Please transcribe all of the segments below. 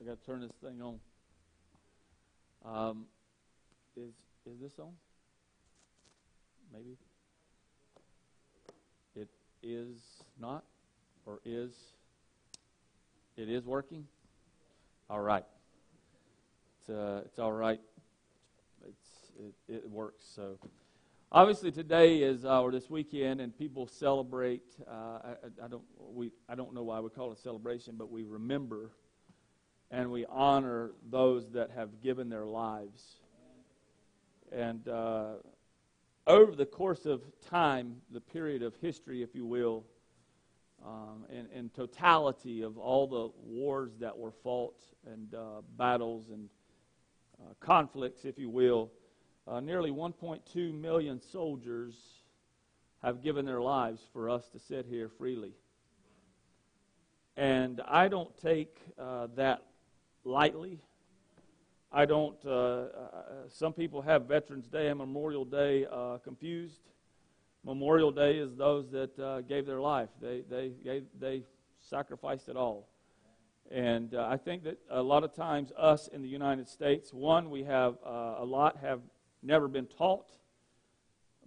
I got to turn this thing on. Um, is is this on? Maybe. It is not, or is. It is working. All right. It's uh, it's all right. It's it, it works. So. Obviously, today is or this weekend, and people celebrate. Uh, I, I, don't we I don't know why we call it celebration, but we remember and we honor those that have given their lives. And uh, over the course of time, the period of history, if you will, um, in, in, totality of all the wars that were fought and uh, battles and uh, conflicts, if you will uh, nearly 1.2 million soldiers have given their lives for us to sit here freely. And I don't take uh, that lightly. I don't, uh, uh some people have Veterans Day and Memorial Day uh, confused. Memorial Day is those that uh, gave their life, they, they, gave, they sacrificed it all. And I think that a lot of times, us in the United States, one, we have a lot have never been taught.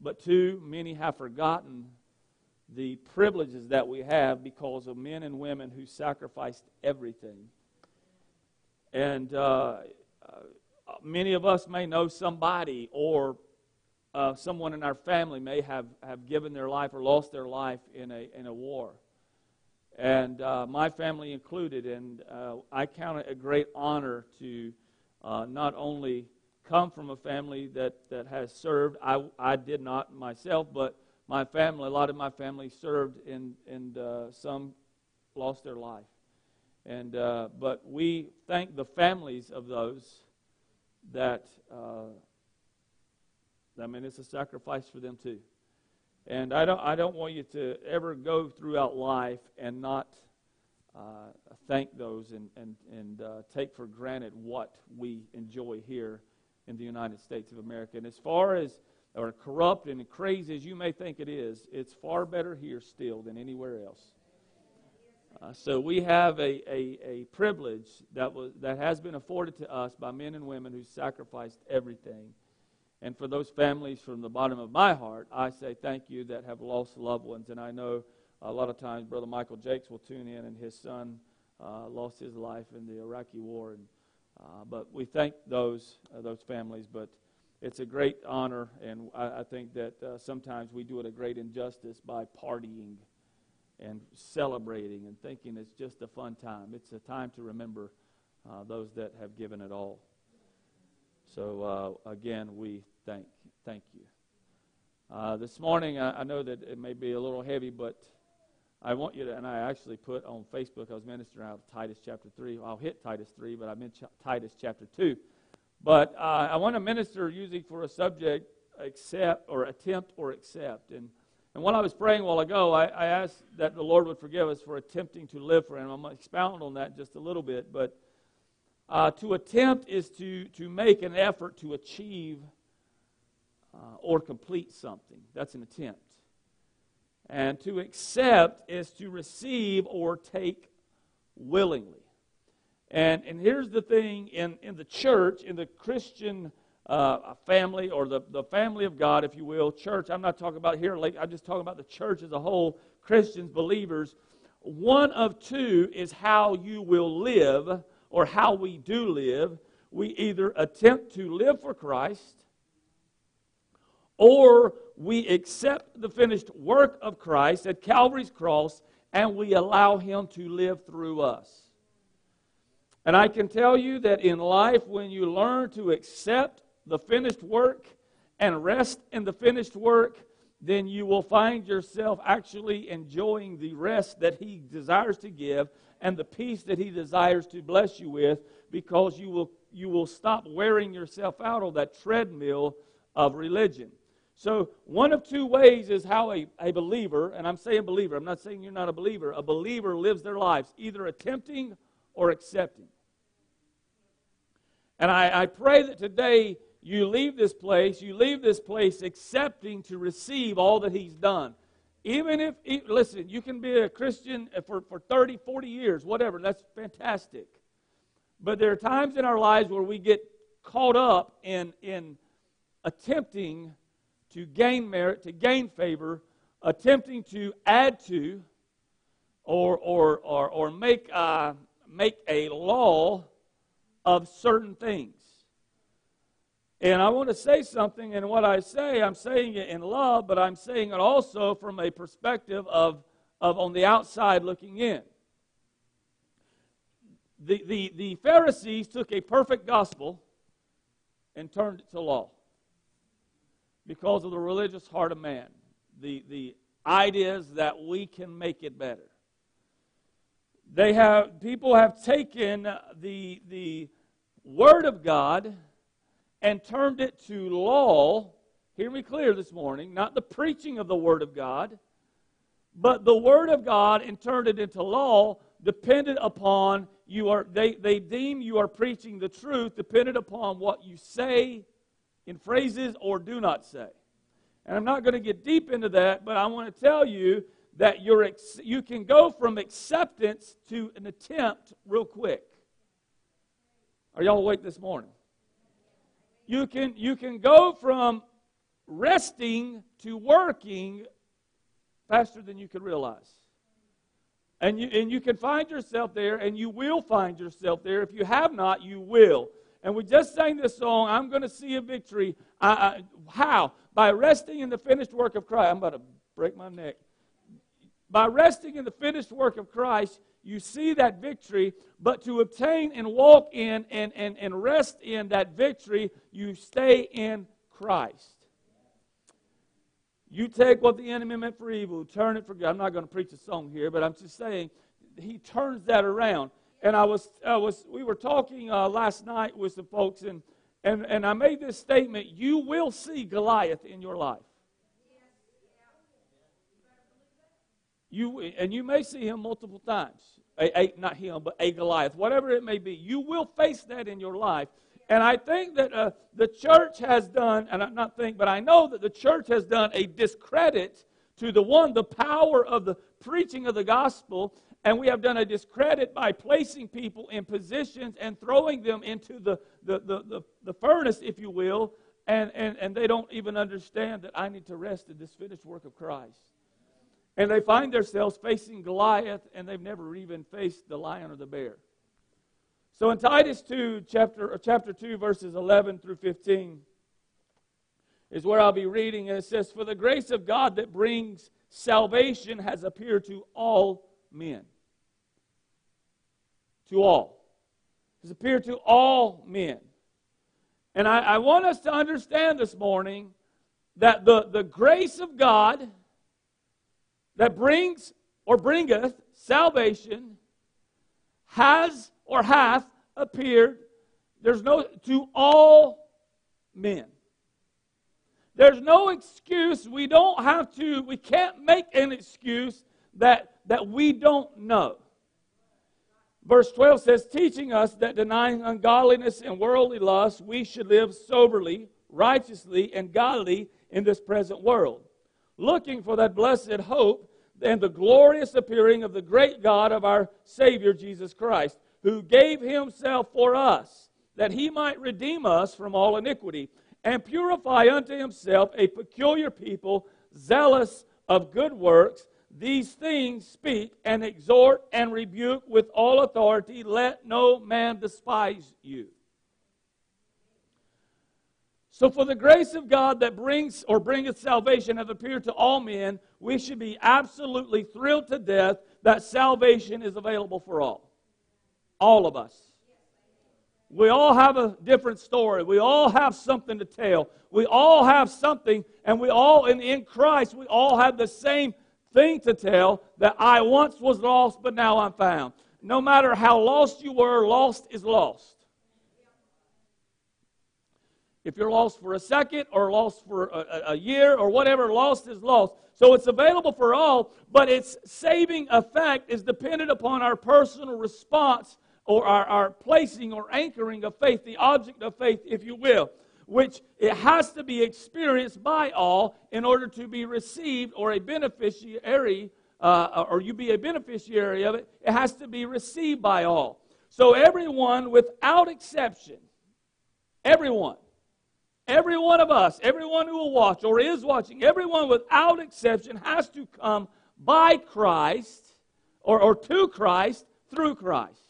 But two, many have forgotten the privileges that we have because of men and women who sacrificed everything. And uh, uh, many of us may know somebody or uh, someone in our family may have, have given their life or lost their life in a, in a war. And uh, my family included. And uh, I count it a great honor to uh, not only come from a family that, that has served. I, I did not myself, but my family, a lot of my family served, and, and uh, some lost their life. And, uh, but we thank the families of those that, uh, I mean, it's a sacrifice for them too. And I don't, I don't want you to ever go throughout life and not uh, thank those and, and, and uh, take for granted what we enjoy here in the United States of America. And as far as or corrupt and crazy as you may think it is, it's far better here still than anywhere else. Uh, so we have a, a, a privilege that, was, that has been afforded to us by men and women who sacrificed everything. And for those families from the bottom of my heart, I say thank you that have lost loved ones. And I know a lot of times Brother Michael Jakes will tune in, and his son uh, lost his life in the Iraqi war. And uh, but we thank those uh, those families. But it's a great honor, and I, I think that uh, sometimes we do it a great injustice by partying and celebrating and thinking it's just a fun time. It's a time to remember uh, those that have given it all. So uh, again, we thank thank you. this morning, I, I know that it may be a little heavy, but I want you to, and I actually put on Facebook, I was ministering out of Titus chapter 3. I'll hit Titus 3, but I meant Ch- Titus chapter 2. But uh, I want to minister usually for a subject, accept or attempt or accept. And, and when I was praying a while ago, I, I asked that the Lord would forgive us for attempting to live for Him. I'm going to expound on that just a little bit. But uh, to attempt is to, to make an effort to achieve uh, or complete something. That's an attempt. And to accept is to receive or take willingly. And, and here's the thing in, in the church, in the Christian uh, family or the, the family of God, if you will, church, I'm not talking about here, I'm just talking about the church as a whole, Christians, believers. One of two is how you will live or how we do live. We either attempt to live for Christ or we accept the finished work of Christ at Calvary's cross and we allow Him to live through us. And I can tell you that in life, when you learn to accept the finished work and rest in the finished work, then you will find yourself actually enjoying the rest that He desires to give and the peace that He desires to bless you with because you will, you will stop wearing yourself out on that treadmill of religion. So, one of two ways is how a, a believer, and I'm saying believer, I'm not saying you're not a believer, a believer lives their lives, either attempting or accepting. And I, I pray that today you leave this place, you leave this place accepting to receive all that He's done. Even if, listen, you can be a Christian for, for 30, 40 years, whatever, that's fantastic. But there are times in our lives where we get caught up in, in attempting to gain merit, to gain favor, attempting to add to or, or, or, or make, uh, make a law of certain things. And I want to say something, and what I say, I'm saying it in love, but I'm saying it also from a perspective of, of on the outside looking in. The, the, the Pharisees took a perfect gospel and turned it to law because of the religious heart of man, the, the ideas that we can make it better. They have, people have taken the, the Word of God and turned it to law. Hear me clear this morning, not the preaching of the Word of God, but the Word of God and turned it into law dependent upon you are they, they deem you are preaching the truth dependent upon what you say in phrases or do not say. And I'm not going to get deep into that, but I want to tell you that you're you can go from acceptance to an attempt real quick. Are y'all awake this morning? You can, you can go from resting to working faster than you can realize. And you, and you can find yourself there, and you will find yourself there. If you have not, you will. And we just sang this song, I'm going to see a victory. I, I, how? By resting in the finished work of Christ. I'm about to break my neck. By resting in the finished work of Christ, you see that victory, but to obtain and walk in and, and, and rest in that victory, you stay in Christ. You take what the enemy meant for evil, turn it for good. I'm not going to preach a song here, but I'm just saying he turns that around. And I was, I was we were talking uh, last night with some folks, and, and, and I made this statement you will see Goliath in your life. You, and you may see him multiple times. A, a, not him, but a Goliath, whatever it may be. You will face that in your life. And I think that uh, the church has done, and I'm not think, but I know that the church has done a discredit to the one, the power of the preaching of the gospel, and we have done a discredit by placing people in positions and throwing them into the, the, the, the, the furnace, if you will, and, and, and they don't even understand that I need to rest in this finished work of Christ. And they find themselves facing Goliath, and they've never even faced the lion or the bear. So in Titus 2, chapter, uh, chapter 2, verses 11 through 15, is where I'll be reading. And it says, For the grace of God that brings salvation has appeared to all men. To all. Has appeared to all men. And I, I want us to understand this morning that the, the grace of God that brings or bringeth salvation has or hath appeared. There's no to all men. There's no excuse. We don't have to we can't make an excuse that that we don't know. Verse 12 says teaching us that denying ungodliness and worldly lust we should live soberly righteously and godly in this present world looking for that blessed hope and the glorious appearing of the great God of our Savior Jesus Christ, who gave himself for us, that he might redeem us from all iniquity, and purify unto himself a peculiar people, zealous of good works. These things speak and exhort and rebuke with all authority. Let no man despise you. So, for the grace of God that brings or bringeth salvation have appeared to all men, we should be absolutely thrilled to death that salvation is available for all. All of us. We all have a different story. We all have something to tell. We all have something, and we all, in, in Christ, we all have the same thing to tell that I once was lost, but now I'm found. No matter how lost you were, lost is lost. If you're lost for a second or lost for a, a, year or whatever, lost is lost. So it's available for all, but its saving effect is dependent upon our personal response or our, our placing or anchoring of faith, the object of faith, if you will, which it has to be experienced by all in order to be received or a beneficiary, uh, or you be a beneficiary of it. It has to be received by all. So everyone, without exception, everyone, every one of us, everyone who will watch or is watching, everyone without exception has to come by Christ or, or to Christ through Christ.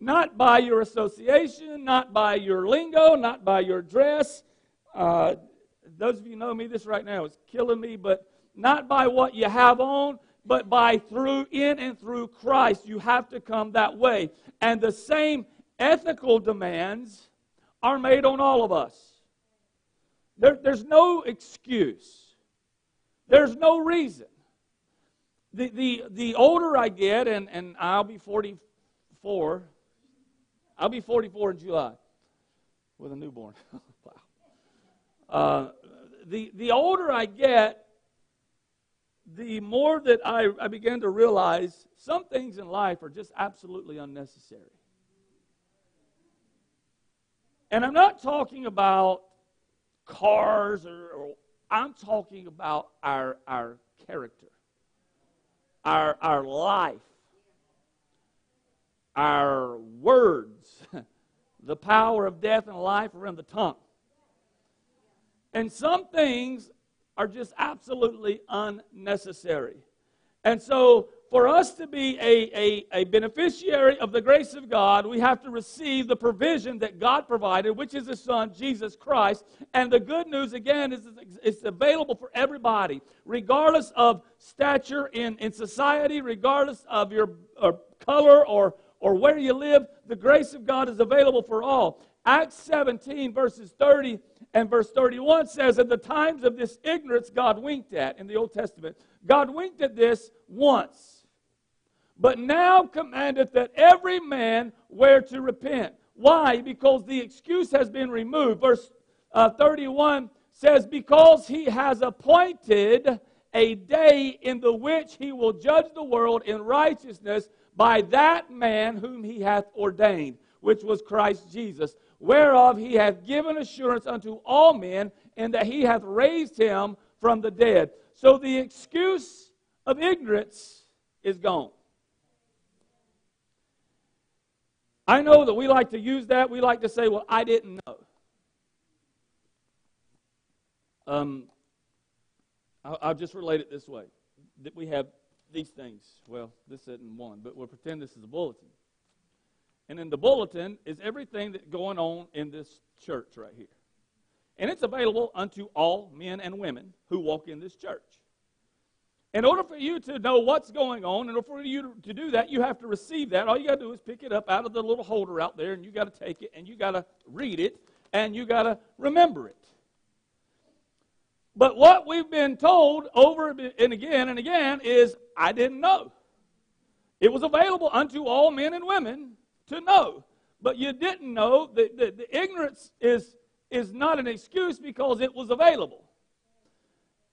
Not by your association, not by your lingo, not by your dress. Uh, those of you know me, this right now is killing me, but not by what you have on, but by through, in and through Christ. You have to come that way. And the same ethical demands are made on all of us. There, there's no excuse, there's no reason. The, the, the older I get, and, and I'll be 44, I'll be 44 in July with a newborn. wow. Uh, the, the older I get, the more that I, I begin to realize some things in life are just absolutely unnecessary. And I'm not talking about cars or, or I'm talking about our, our character, our, our life, our words. the power of death and life are in the tongue. And some things are just absolutely unnecessary. And so, for us to be a, a, a, beneficiary of the grace of God, we have to receive the provision that God provided, which is His Son, Jesus Christ. And the good news, again, is it's available for everybody, regardless of stature in, in society, regardless of your or color or, or where you live. The grace of God is available for all. Acts 17, verses 30 and verse 31 says, At the times of this ignorance, God winked at in the Old Testament. God winked at this once, but now commandeth that every man where to repent. Why? Because the excuse has been removed. Verse uh, 31 says, Because he has appointed a day in the which he will judge the world in righteousness by that man whom he hath ordained, which was Christ Jesus whereof he hath given assurance unto all men, and that he hath raised him from the dead. So the excuse of ignorance is gone. I know that we like to use that. We like to say, well, I didn't know. Um, I'll, I'll just relate it this way that we have these things. Well, this isn't one, but we'll pretend this is a bulletin. And in the bulletin is everything that's going on in this church right here. And it's available unto all men and women who walk in this church. In order for you to know what's going on, in order for you to do that, you have to receive that. All you got to do is pick it up out of the little holder out there, and you got to take it, and you got to read it, and you got to remember it. But what we've been told over and again and again is, I didn't know. It was available unto all men and women to know. But you didn't know that the, the ignorance is, is not an excuse because it was available.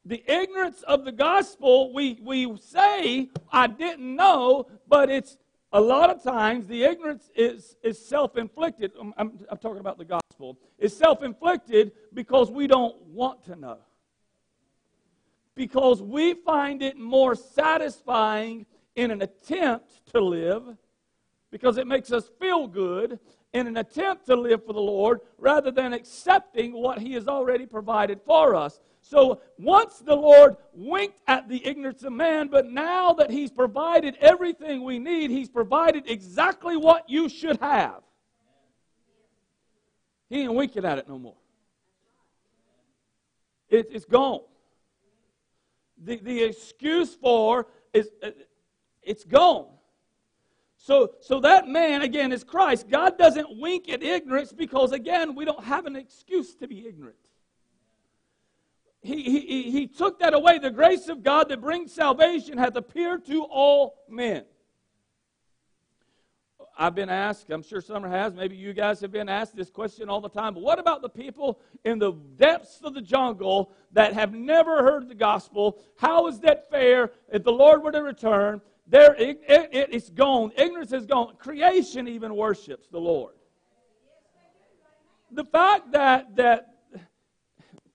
The ignorance of the gospel, we, we say, I didn't know, but it's a lot of times the ignorance is, is self inflicted. I'm, um, I'm, I'm talking about the gospel. It's self inflicted because we don't want to know. Because we find it more satisfying in an attempt to live because it makes us feel good in an attempt to live for the Lord rather than accepting what He has already provided for us. So once the Lord winked at the ignorance of man, but now that He's provided everything we need, He's provided exactly what you should have. He ain't winking at it no more. It, it's gone. The, the excuse for is uh, it's gone. So, so that man, again, is Christ. God doesn't wink at ignorance because, again, we don't have an excuse to be ignorant. He, he, he took that away. The grace of God that brings salvation hath appeared to all men. I've been asked, I'm sure Summer has, maybe you guys have been asked this question all the time, but what about the people in the depths of the jungle that have never heard the gospel? How is that fair if the Lord were to return there, it, it, it's gone. Ignorance is gone. Creation even worships the Lord. The fact that, that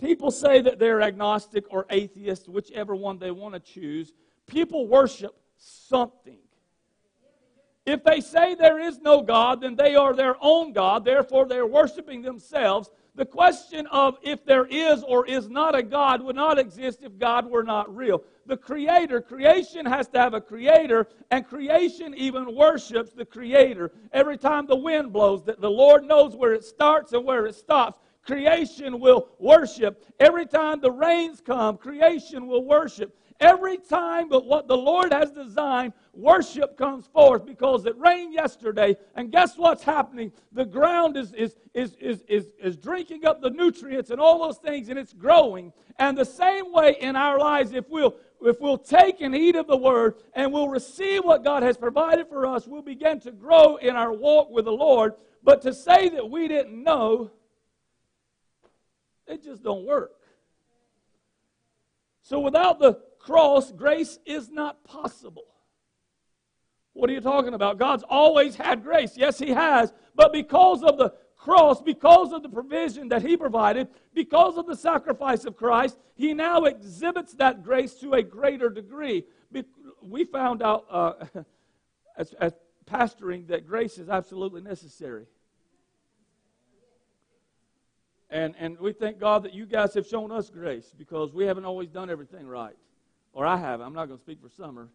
people say that they're agnostic or atheist, whichever one they want to choose, people worship something. If they say there is no God, then they are their own God, therefore they're worshiping themselves. The question of if there is or is not a God would not exist if God were not real. The Creator, creation has to have a Creator, and creation even worships the Creator. Every time the wind blows, that the Lord knows where it starts and where it stops. Creation will worship. Every time the rains come, creation will worship. Every time but what the Lord has designed, worship comes forth because it rained yesterday. And guess what's happening? The ground is, is, is, is, is, is drinking up the nutrients and all those things, and it's growing. And the same way in our lives, if we'll, if we'll take and eat of the Word and we'll receive what God has provided for us, we'll begin to grow in our walk with the Lord. But to say that we didn't know, it just don't work. So without the cross, grace is not possible. What are you talking about? God's always had grace. Yes, He has. But because of the cross, because of the provision that He provided, because of the sacrifice of Christ, He now exhibits that grace to a greater degree. We found out uh, as, as pastoring that grace is absolutely necessary. And, and we thank God that you guys have shown us grace because we haven't always done everything right. Or I have. I'm not going to speak for Summer.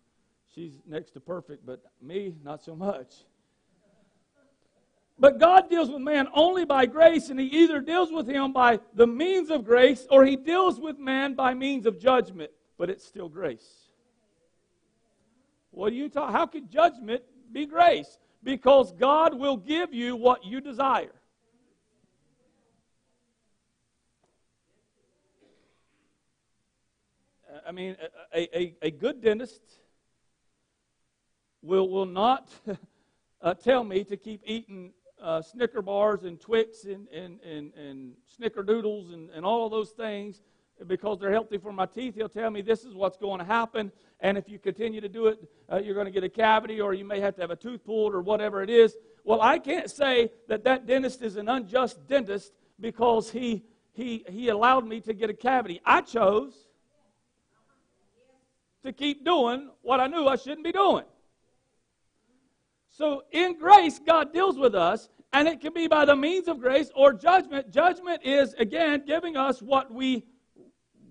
She's next to perfect, but me, not so much. But God deals with man only by grace, and He either deals with him by the means of grace or He deals with man by means of judgment, but it's still grace. What do you talk? How could judgment be grace? Because God will give you what you desire. I mean, a, a, a good dentist will, will not uh, tell me to keep eating uh, Snicker bars and Twix and, and, and, and Snickerdoodles and, and all of those things because they're healthy for my teeth. He'll tell me this is what's going to happen. And if you continue to do it, uh, you're going to get a cavity or you may have to have a tooth pulled or whatever it is. Well, I can't say that that dentist is an unjust dentist because he, he, he allowed me to get a cavity. I chose to keep doing what I knew I shouldn't be doing. So, in grace, God deals with us, and it can be by the means of grace or judgment. Judgment is, again, giving us what we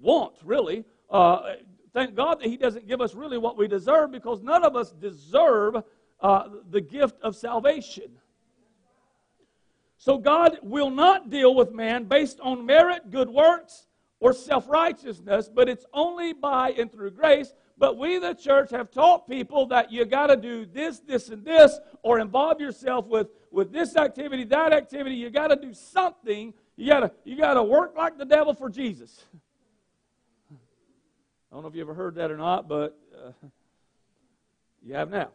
want, really. Uh, thank God that He doesn't give us really what we deserve because none of us deserve uh, the gift of salvation. So, God will not deal with man based on merit, good works, or self righteousness, but it's only by and through grace. But we, the church, have taught people that you got to do this, this, and this, or involve yourself with, with this activity, that activity. You got to do something. You got to you got to work like the devil for Jesus. I don't know if you ever heard that or not, but uh, you have now.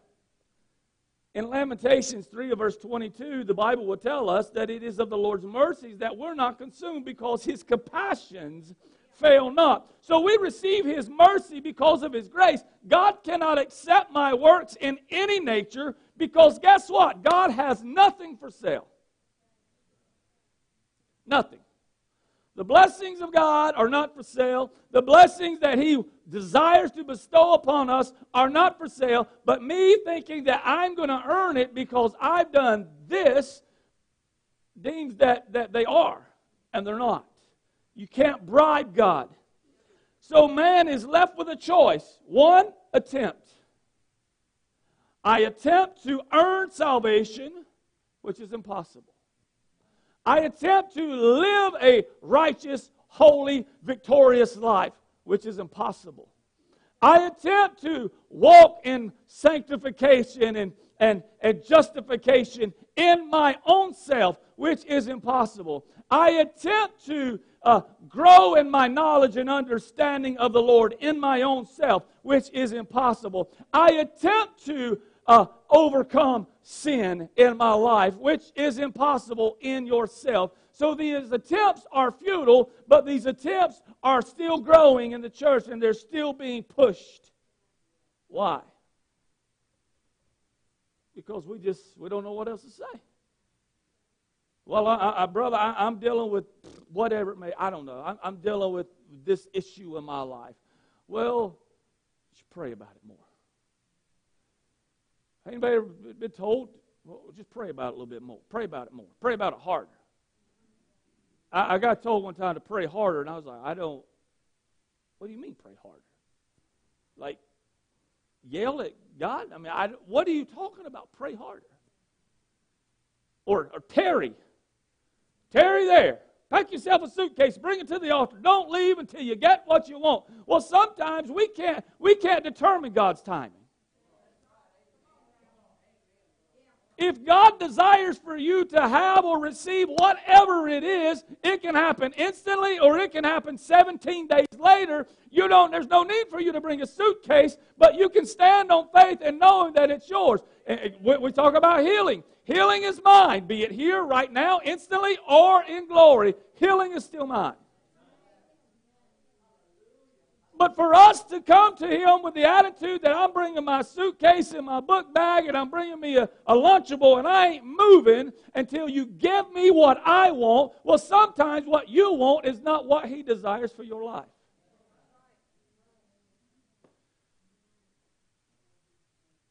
In Lamentations 3 verse 22, the Bible will tell us that it is of the Lord's mercies that we're not consumed because his compassions fail not. So we receive his mercy because of his grace. God cannot accept my works in any nature because guess what? God has nothing for sale. Nothing. The blessings of God are not for sale. The blessings that He desires to bestow upon us are not for sale. But me thinking that I'm going to earn it because I've done this deems that, that they are, and they're not. You can't bribe God. So man is left with a choice. One, attempt. I attempt to earn salvation, which is impossible. I attempt to live a righteous, holy, victorious life, which is impossible. I attempt to walk in sanctification and, and, and justification in my own self, which is impossible. I attempt to uh, grow in my knowledge and understanding of the Lord in my own self, which is impossible. I attempt to uh, overcome sin in my life, which is impossible in yourself. So these attempts are futile, but these attempts are still growing in the church and they're still being pushed. Why? Because we just we don't know what else to say. Well, I, I, brother, I, am dealing with whatever it may. I don't know. I'm, I'm dealing with this issue in my life. Well, you should pray about it more. Anybody ever been told? Well, just pray about it a little bit more. Pray about it more. Pray about it harder. I, I got told one time to pray harder, and I was like, I don't. What do you mean pray harder? Like yell at God? I mean, I, what are you talking about? Pray harder. Or, or Tarry. Tarry there. Pack yourself a suitcase, bring it to the altar. Don't leave until you get what you want. Well, sometimes we can't we can't determine God's timing. If God desires for you to have or receive whatever it is, it can happen instantly or it can happen 17 days later. You don't there's no need for you to bring a suitcase, but you can stand on faith and knowing that it's yours. Eh, eh, we talk about healing. Healing is mine, be it here right now instantly or in glory. Healing is still mine. But for us to come to Him with the attitude that I'm bringing my suitcase and my book bag and I'm bringing me a, a Lunchable and I ain't moving until you give me what I want, well, sometimes what you want is not what He desires for your life.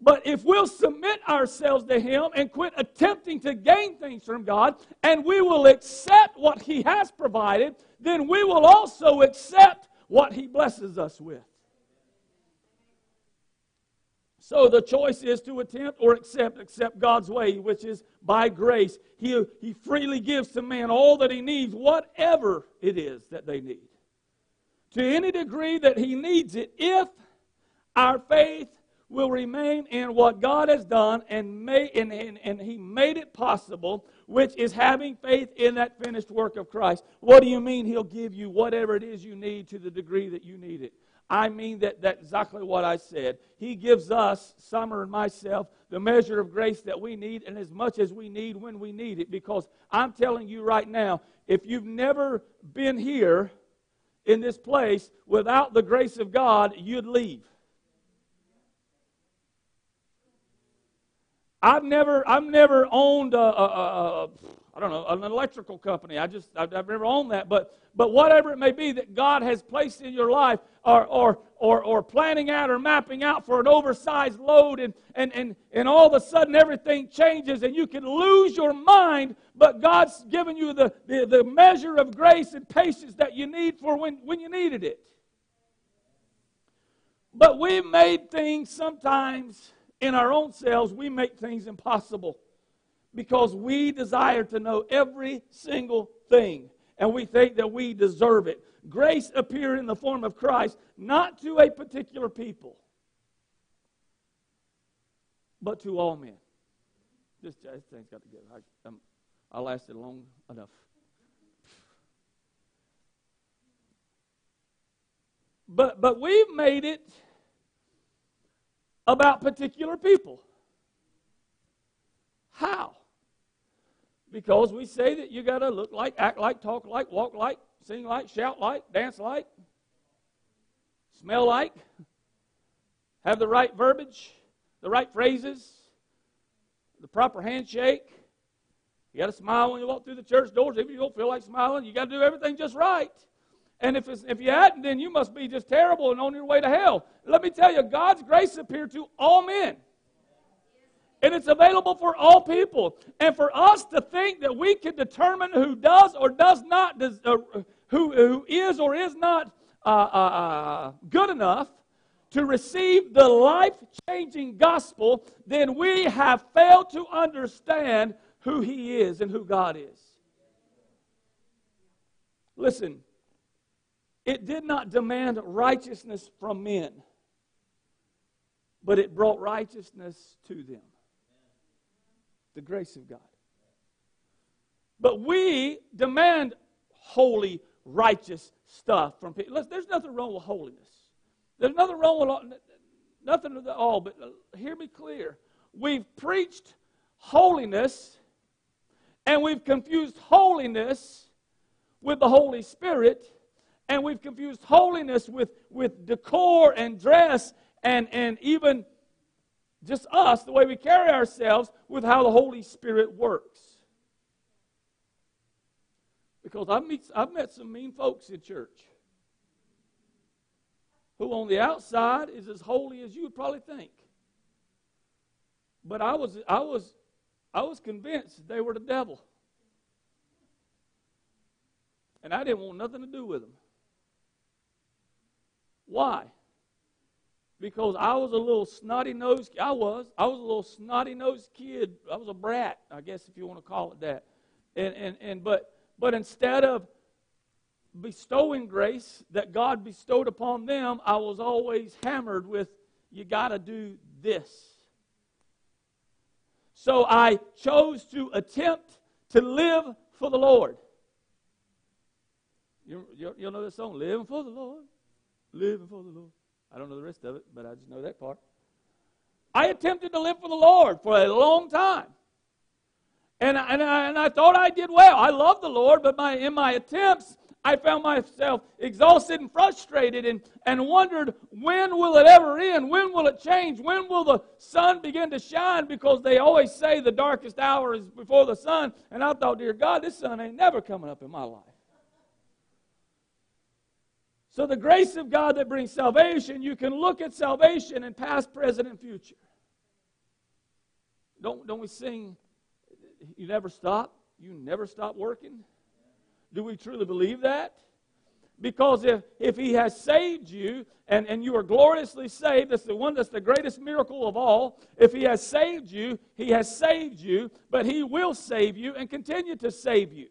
But if we'll submit ourselves to Him and quit attempting to gain things from God, and we will accept what He has provided, then we will also accept what He blesses us with. So the choice is to attempt or accept, accept God's way, which is by grace. He, he freely gives to man all that he needs, whatever it is that they need. To any degree that he needs it, if our faith will remain in what God has done and, made, and, and, and He made it possible, which is having faith in that finished work of Christ. What do you mean He'll give you whatever it is you need to the degree that you need it? I mean that that's exactly what I said. He gives us, Summer and myself, the measure of grace that we need and as much as we need when we need it. Because I'm telling you right now, if you've never been here in this place without the grace of God, you'd leave. I've never, I've never owned a, a, a, a I don't know, an electrical company. I just, I've, I've, never owned that. But, but whatever it may be that God has placed in your life, or, or, or, or planning out or mapping out for an oversized load, and, and, and, and all of a sudden everything changes, and you can lose your mind, but God's given you the, the, the measure of grace and patience that you need for when, when you needed it. But we've made things sometimes in our own selves, we make things impossible because we desire to know every single thing and we think that we deserve it. Grace appeared in the form of Christ, not to a particular people, but to all men. This, this thing's got to get. I, I'm, I lasted long enough. But but we've made it about particular people. How? Because we say that you got to look like, act like, talk like, walk like, sing like, shout like, dance like, smell like, have the right verbiage, the right phrases, the proper handshake. You got to smile when you walk through the church doors. Even if you don't feel like smiling, you got to do everything just right. And if, if you hadn't, then you must be just terrible and on your way to hell. Let me tell you, God's grace appeared to all men. And it's available for all people. And for us to think that we can determine who does or does not, uh, who, who is or is not uh, uh, uh good enough to receive the life changing gospel, then we have failed to understand who He is and who God is. Listen, it did not demand righteousness from men, but it brought righteousness to them. The grace of God. But we demand holy, righteous stuff from people. Listen, there's nothing wrong with holiness. There's nothing wrong with nothing at all. But hear me clear. We've preached holiness, and we've confused holiness with the Holy Spirit and we've confused holiness with, with decor and dress and, and even just us, the way we carry ourselves, with how the Holy Spirit works. Because I've, meet, I've met some mean folks in church who, on the outside, is as holy as you would probably think. But I was, I was, I was convinced they were the devil. And I didn't want nothing to do with them. Why? Because I was a little snotty nosed. I was. I was a little snotty nosed kid. I was a brat, I guess, if you want to call it that. And and and but but instead of bestowing grace that God bestowed upon them, I was always hammered with, you got to do this. So I chose to attempt to live for the Lord. You, you, know this song, Living for the Lord, living for the Lord. I don't know the rest of it, but I just know that part. I attempted to live for the Lord for a long time. And I, and, I, and I thought I did well. I love the Lord, but my, in my attempts, I found myself exhausted and frustrated and, and wondered when will it ever end? When will it change? When will the sun begin to shine? Because they always say the darkest hour is before the sun. And I thought, dear God, this sun ain't never coming up in my life. So, the grace of God that brings salvation, you can look at salvation in past, present, and future. Don't, don't we sing, You never stop? You never stop working? Do we truly believe that? Because if, if he has saved you and, and you are gloriously saved, that's the one that's the greatest miracle of all. If he has saved you, he has saved you, but he will save you and continue to save you.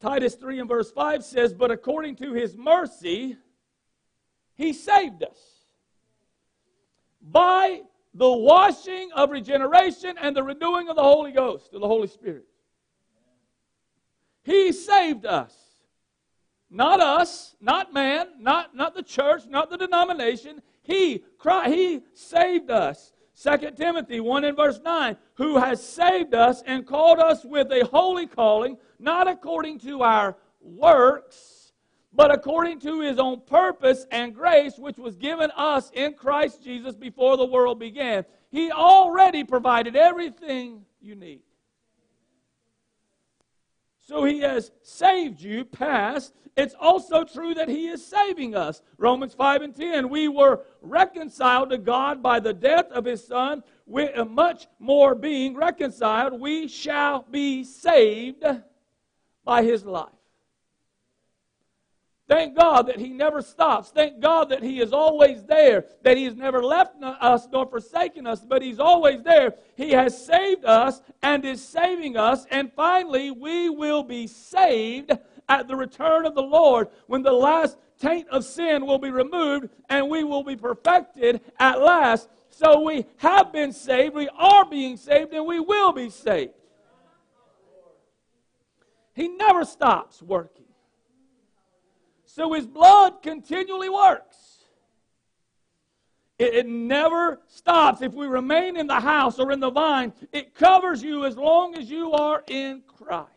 Titus 3 and verse 5 says, But according to his mercy, he saved us by the washing of regeneration and the renewing of the Holy Ghost, of the Holy Spirit. He saved us. Not us, not man, not, not the church, not the denomination. He, Christ, he saved us. 2 Timothy 1 and verse 9, who has saved us and called us with a holy calling, not according to our works, but according to his own purpose and grace, which was given us in Christ Jesus before the world began. He already provided everything you need. So he has saved you, past. It's also true that he is saving us. Romans 5 and 10. We were reconciled to God by the death of his son. With much more being reconciled, we shall be saved by his life. Thank God that He never stops. Thank God that He is always there, that He has never left us nor forsaken us, but He's always there. He has saved us and is saving us, and finally, we will be saved at the return of the Lord when the last taint of sin will be removed and we will be perfected at last. So we have been saved, we are being saved, and we will be saved. He never stops working. So his blood continually works. It, it, never stops. If we remain in the house or in the vine, it covers you as long as you are in Christ.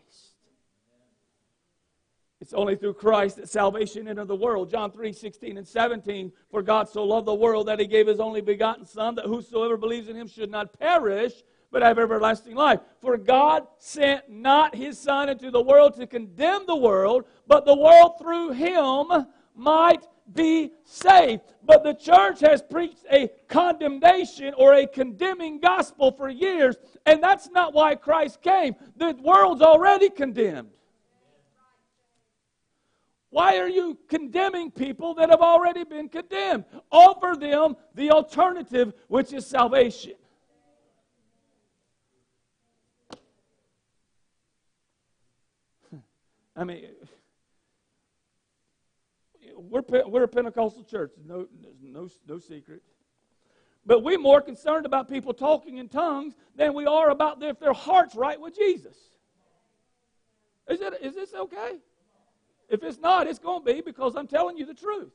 It's only through Christ that salvation entered the world. John 3 16 and 17. For God so loved the world that he gave his only begotten Son, that whosoever believes in him should not perish, but have everlasting life. For God sent not his Son into the world to condemn the world, but the world through him might be saved. But the church has preached a condemnation or a condemning gospel for years, and that's not why Christ came. The world's already condemned. Why are you condemning people that have already been condemned? Offer them the alternative, which is salvation. I mean, we're, we're a Pentecostal church, no, no, no secret. But we're more concerned about people talking in tongues than we are about if their heart's right with Jesus. Is, it, is this okay? If it's not, it's going to be because I'm telling you the truth.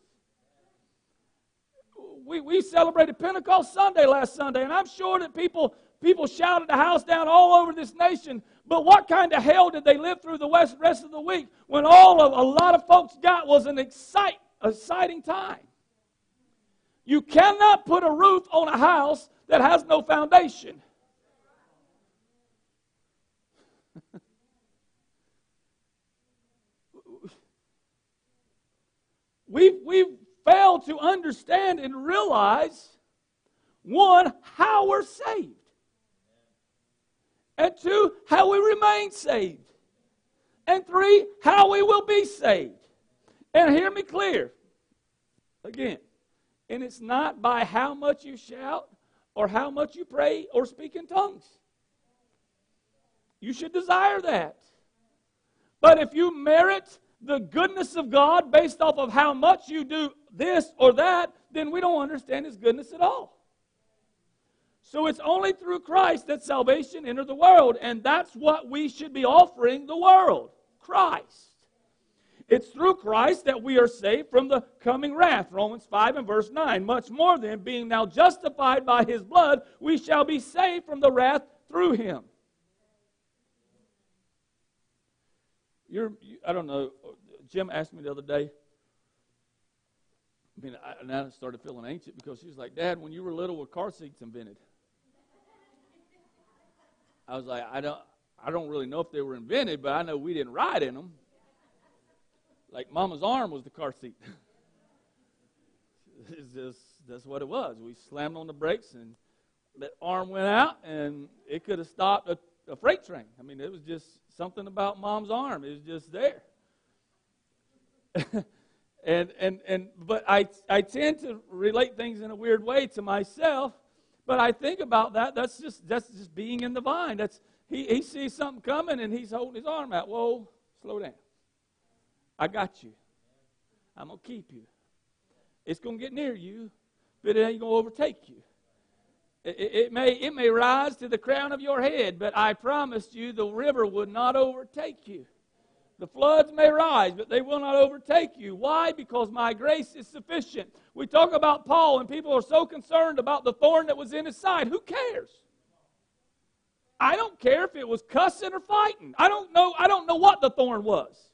We, we celebrated Pentecost Sunday last Sunday, and I'm sure that people, people shouted the house down all over this nation but what kind of hell did they live through the rest of the week when all of a lot of folks got was an excite, exciting time? You cannot put a roof on a house that has no foundation. we've, we've failed to understand and realize one, how we're saved. And two, how we remain saved. And three, how we will be saved. And hear me clear. Again, and it's not by how much you shout or how much you pray or speak in tongues. You should desire that. But if you merit the goodness of God based off of how much you do this or that, then we don't understand His goodness at all. So it's only through Christ that salvation entered the world, and that's what we should be offering the world Christ. It's through Christ that we are saved from the coming wrath. Romans 5 and verse 9. Much more than being now justified by his blood, we shall be saved from the wrath through him. You're, you, I don't know. Jim asked me the other day. I mean, I, now I started feeling ancient because she was like, Dad, when you were little, were car seats invented? I was like, I don't, I don't really know if they were invented, but I know we didn't ride in them. Like Mama's arm was the car seat. it's just that's what it was. We slammed on the brakes and that arm went out, and it could have stopped a, a freight train. I mean, it was just something about Mom's arm. It was just there. and and and but I I tend to relate things in a weird way to myself. But I think about that. That's just that's just being in the vine. That's he, he sees something coming and he's holding his arm out. Whoa, slow down. I got you. I'm to keep you. It's to get near you, but it ain't to overtake you. It, it, it, may, it may rise to the crown of your head, but I promised you the river would not overtake you. The floods may rise, but they will not overtake you. Why? Because my grace is sufficient. We talk about Paul, and people are so concerned about the thorn that was in his side. Who cares? I don't care if it was cussing or fighting. I don't know, I don't know what the thorn was.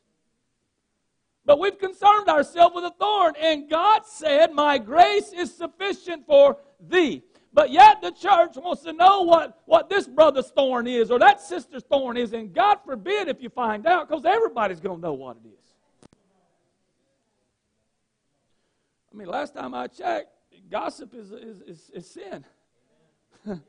But we've concerned ourselves with a thorn, and God said, My grace is sufficient for thee. But yet the church wants to know what, what this brother's thorn is or that sister's thorn is, and God forbid if you find out, because everybody's going to know what it is. I mean, last time I checked, gossip is, is, is, is sin.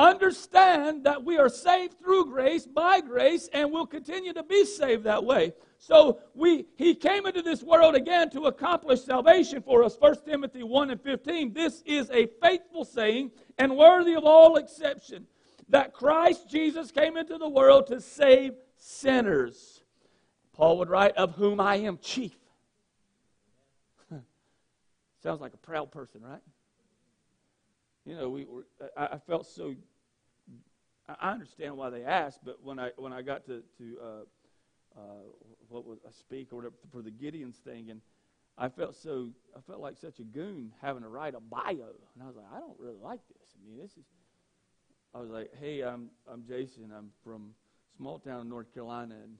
understand that we are saved through grace, by grace, and will continue to be saved that way. So we he came into this world again to accomplish salvation for us. 1 Timothy 1 and 15. This is a faithful saying and worthy of all exception that Christ Jesus came into the world to save sinners. Paul would write, Of whom I am chief. Sounds like a proud person, right? You know, we were, I, I felt so I understand why they asked, but when I when I got to to uh, uh, what was I speak or whatever for the Gideon's thing, and I felt so I felt like such a goon having to write a bio, and I was like, I don't really like this. I mean, this is. I was like, Hey, I'm I'm Jason. I'm from small town in North Carolina, and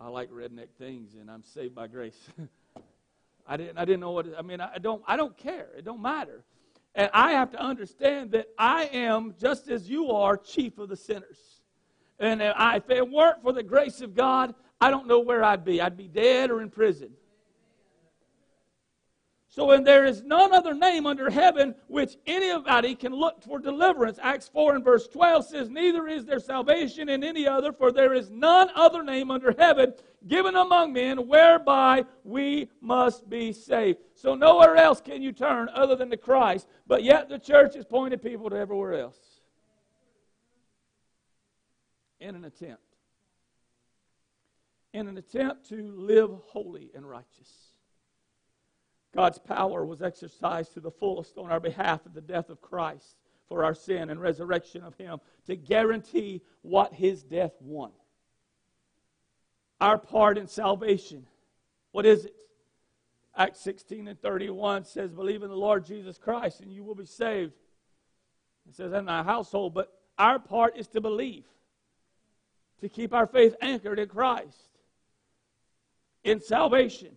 I like redneck things, and I'm saved by grace. I didn't I didn't know what I mean. I don't I don't care. It don't matter. And I have to understand that I am, just as you are, chief of the sinners. And if it weren't for the grace of God, I don't know where I'd be. I'd be dead or in prison. So when there is none other name under heaven which anybody can look for deliverance, Acts 4 and verse 12 says, Neither is there salvation in any other, for there is none other name under heaven given among men whereby we must be saved. So nowhere else can you turn other than to Christ, but yet the church has pointed people to everywhere else in an attempt. In an attempt to live holy and righteous. God's power was exercised to the fullest on our behalf at the death of Christ for our sin and resurrection of Him to guarantee what His death won. Our part in salvation. What is it? Acts 16 and 31 says, Believe in the Lord Jesus Christ and you will be saved. It says, in our household, but our part is to believe, to keep our faith anchored in Christ, in salvation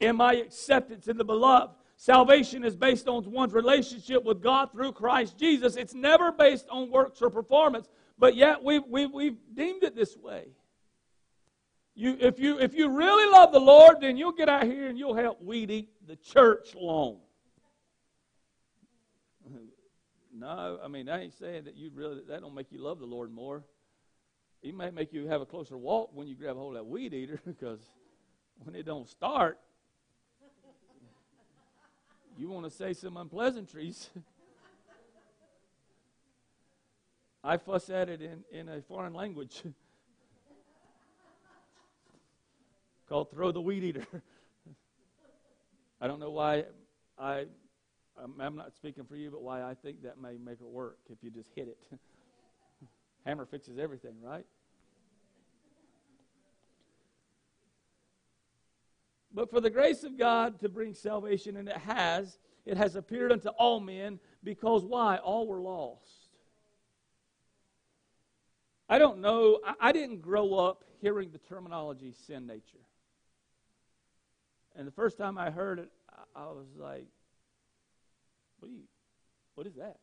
in my acceptance in the beloved. Salvation is based on one's relationship with God through Christ Jesus. It's never based on works or performance, but yet we've, we've, we've deemed it this way. You, if, you, if you really love the Lord, then you'll get out here and you'll help weed eat the church long. No, I mean, I ain't saying that you really, that don't make you love the Lord more. It may make you have a closer walk when you grab a hold of that weed eater because when it don't start, you want to say some unpleasantries. I fuss at it in, in a foreign language called Throw the Weed Eater. I don't know why I, I'm not speaking for you, but why I think that may make it work if you just hit it. Hammer fixes everything, right? But for the grace of God to bring salvation, and it has, it has appeared unto all men because why? All were lost. I don't know. I, I didn't grow up hearing the terminology sin nature. And the first time I heard it, I, I was like, what, you, what is that?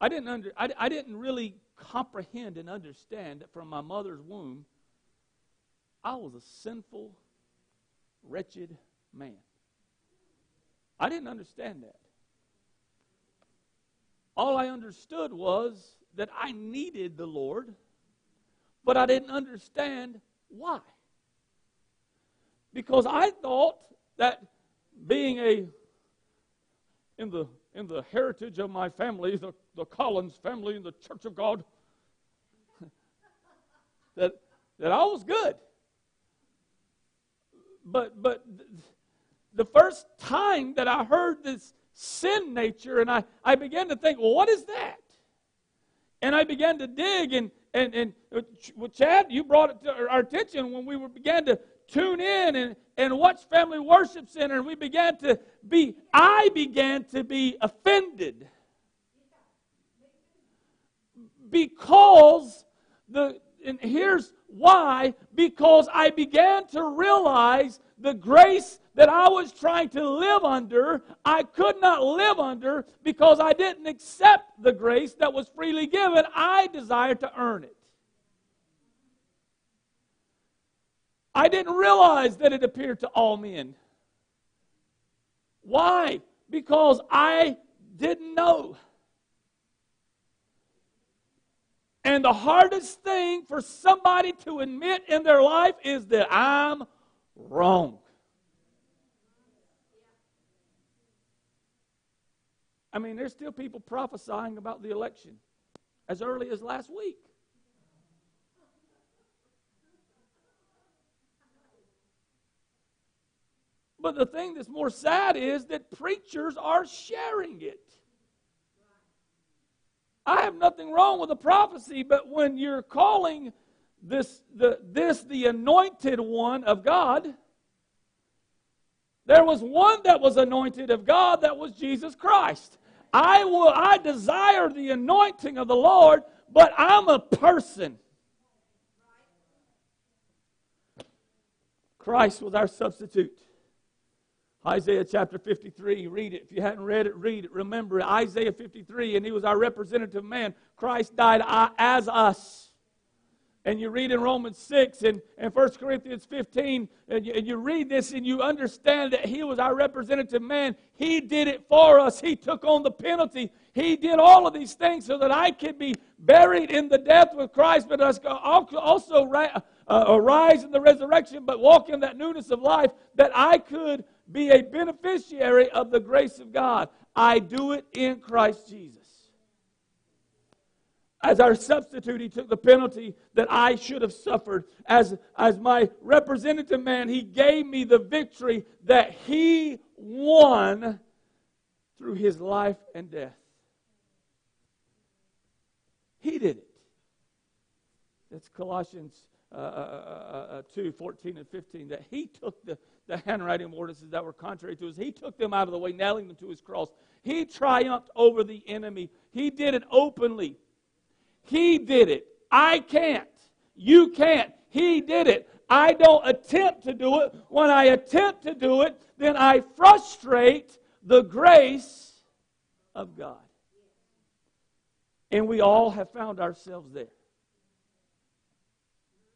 I didn't, under, I, I didn't really comprehend and understand that from my mother's womb, I was a sinful, wretched man. I didn't understand that. All I understood was that I needed the Lord, but I didn't understand why. Because I thought that being a in the in the heritage of my family, the, the Collins family in the Church of God, that that I was good. But but the first time that I heard this sin nature, and I, I began to think, well, what is that? And I began to dig, and, and, and uh, well, Chad, you brought it to our attention when we began to tune in and, and watch Family Worship Center, and we began to be, I began to be offended. Because the, and here's why, because I began to realize the grace that I was trying to live under, I could not live under because I didn't accept the grace that was freely given. I desired to earn it. I didn't realize that it appeared to all men. Why? Because I didn't know. And the hardest thing for somebody to admit in their life is that I'm wrong. I mean, there's still people prophesying about the election as early as last week. But the thing that's more sad is that preachers are sharing it. I have nothing wrong with the prophecy, but when you're calling this the, this the anointed one of God, there was one that was anointed of God, that was Jesus Christ. I will I desire the anointing of the Lord, but I'm a person. Christ was our substitute. Isaiah chapter 53, read it. If you hadn't read it, read it. Remember it. Isaiah 53, and he was our representative man. Christ died as us and you read in Romans 6 and, and 1 Corinthians 15, and you, and you read this and you understand that He was our representative man. He did it for us. He took on the penalty. He did all of these things so that I could be buried in the death with Christ, but also uh, arise in the resurrection, but walk in that newness of life, that I could be a beneficiary of the grace of God. I do it in Christ Jesus. As our substitute, he took the penalty that I should have suffered. As, as my representative man, he gave me the victory that he won through his life and death. He did it. That's Colossians uh, uh, uh, uh 2 14 and 15. That he took the, the handwriting of ordinances that were contrary to us, he took them out of the way, nailing them to his cross. He triumphed over the enemy. He did it openly. He did it. I can't. You can't. He did it. I don't attempt to do it. When I attempt to do it, then I frustrate the grace of God. And we all have found ourselves there.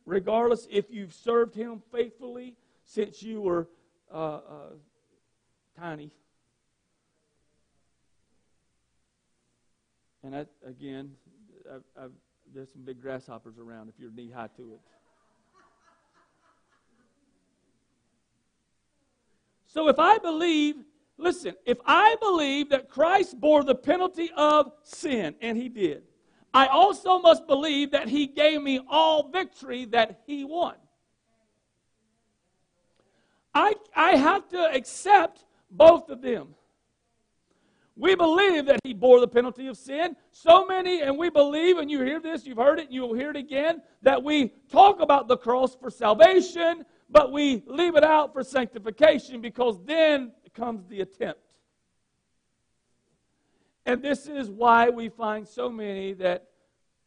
Regardless if you've served Him faithfully since you were uh, uh, tiny. And I, again, I've, I've, there's some big grasshoppers around if you're knee high to it. So if I believe, listen, if I believe that Christ bore the penalty of sin, and he did, I also must believe that he gave me all victory that he won. I, I have to accept both of them. We believe that he bore the penalty of sin. So many, and we believe, and you hear this, you've heard it, and you'll hear it again, that we talk about the cross for salvation, but we leave it out for sanctification because then comes the attempt. And this is why we find so many that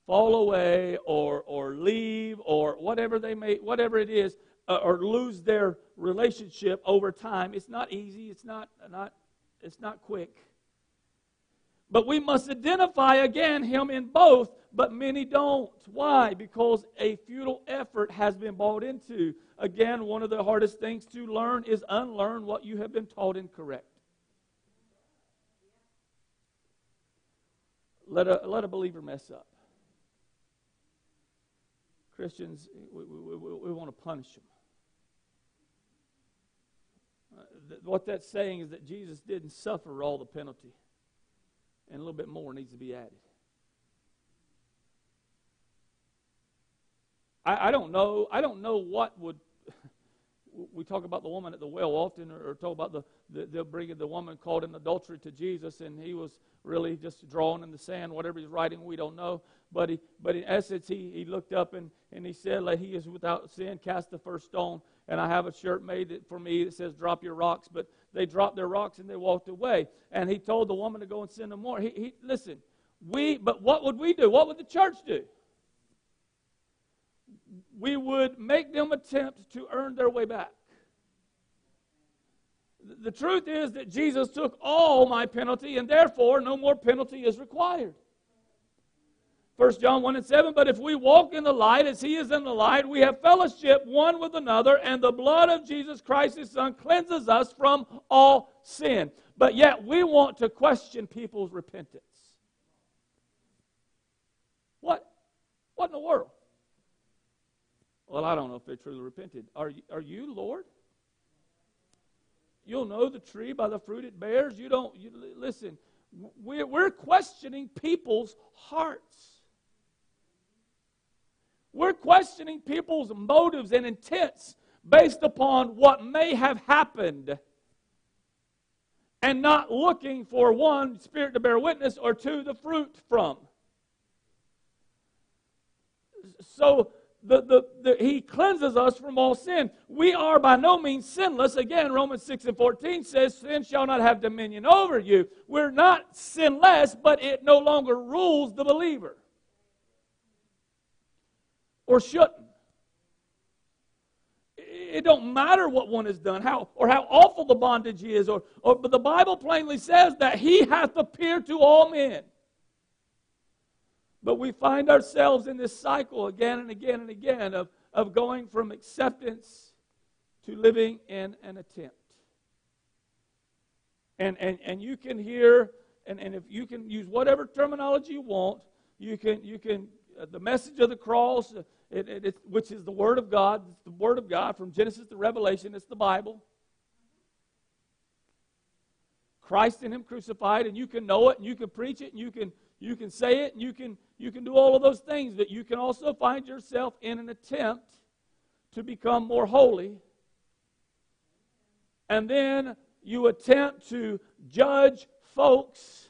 fall away or, or leave or whatever they may, whatever it is, uh, or lose their relationship over time. It's not easy. It's not, not, it's not quick. But we must identify again him in both, but many don't. Why? Because a futile effort has been bought into. Again, one of the hardest things to learn is unlearn what you have been taught incorrect. Let a, let a believer mess up. Christians, we, we, we, we want to punish them. Uh, th- what that's saying is that Jesus didn't suffer all the penalty and a little bit more needs to be added. I, I don't know. I don't know what would. We talk about the woman at the well often, or, talk about the, the they'll bring the woman caught in adultery to Jesus, and he was really just drawing in the sand, whatever he's writing, we don't know. But he, but in essence, he, he looked up and, and he said, "Let he is without sin cast the first stone." And I have a shirt made for me that says, "Drop your rocks." But they dropped their rocks and they walked away. And he told the woman to go and sin no more. He, he, listen, we, but what would we do? What would the church do? We would make them attempt to earn their way back. The truth is that Jesus took all my penalty, and therefore no more penalty is required. 1 John 1 and 7, but if we walk in the light as he is in the light, we have fellowship one with another, and the blood of Jesus Christ, his Son, cleanses us from all sin. But yet we want to question people's repentance. What? What in the world? Well, I don't know if they truly repented. Are you, are you Lord? You'll know the tree by the fruit it bears. You don't, you, listen, we're, we're questioning people's hearts. We're questioning people's motives and intents based upon what may have happened and not looking for one, spirit to bear witness, or two, the fruit from. So the, the, the, he cleanses us from all sin. We are by no means sinless. Again, Romans 6 and 14 says, Sin shall not have dominion over you. We're not sinless, but it no longer rules the believer or shouldn't. It don't matter what one has done, how or how awful the bondage is, or, or but the Bible plainly says that he hath appeared to all men. But we find ourselves in this cycle again and again and again of, of going from acceptance to living in an attempt. And, and, and you can hear, and, and if you can use whatever terminology you want, you can, you can uh, the message of the cross, uh, it, it, it, which is the Word of God. The Word of God from Genesis to Revelation. It's the Bible. Christ in Him crucified, and you can know it, and you can preach it, and you can you can say it, and you can you can do all of those things. But you can also find yourself in an attempt to become more holy, and then you attempt to judge folks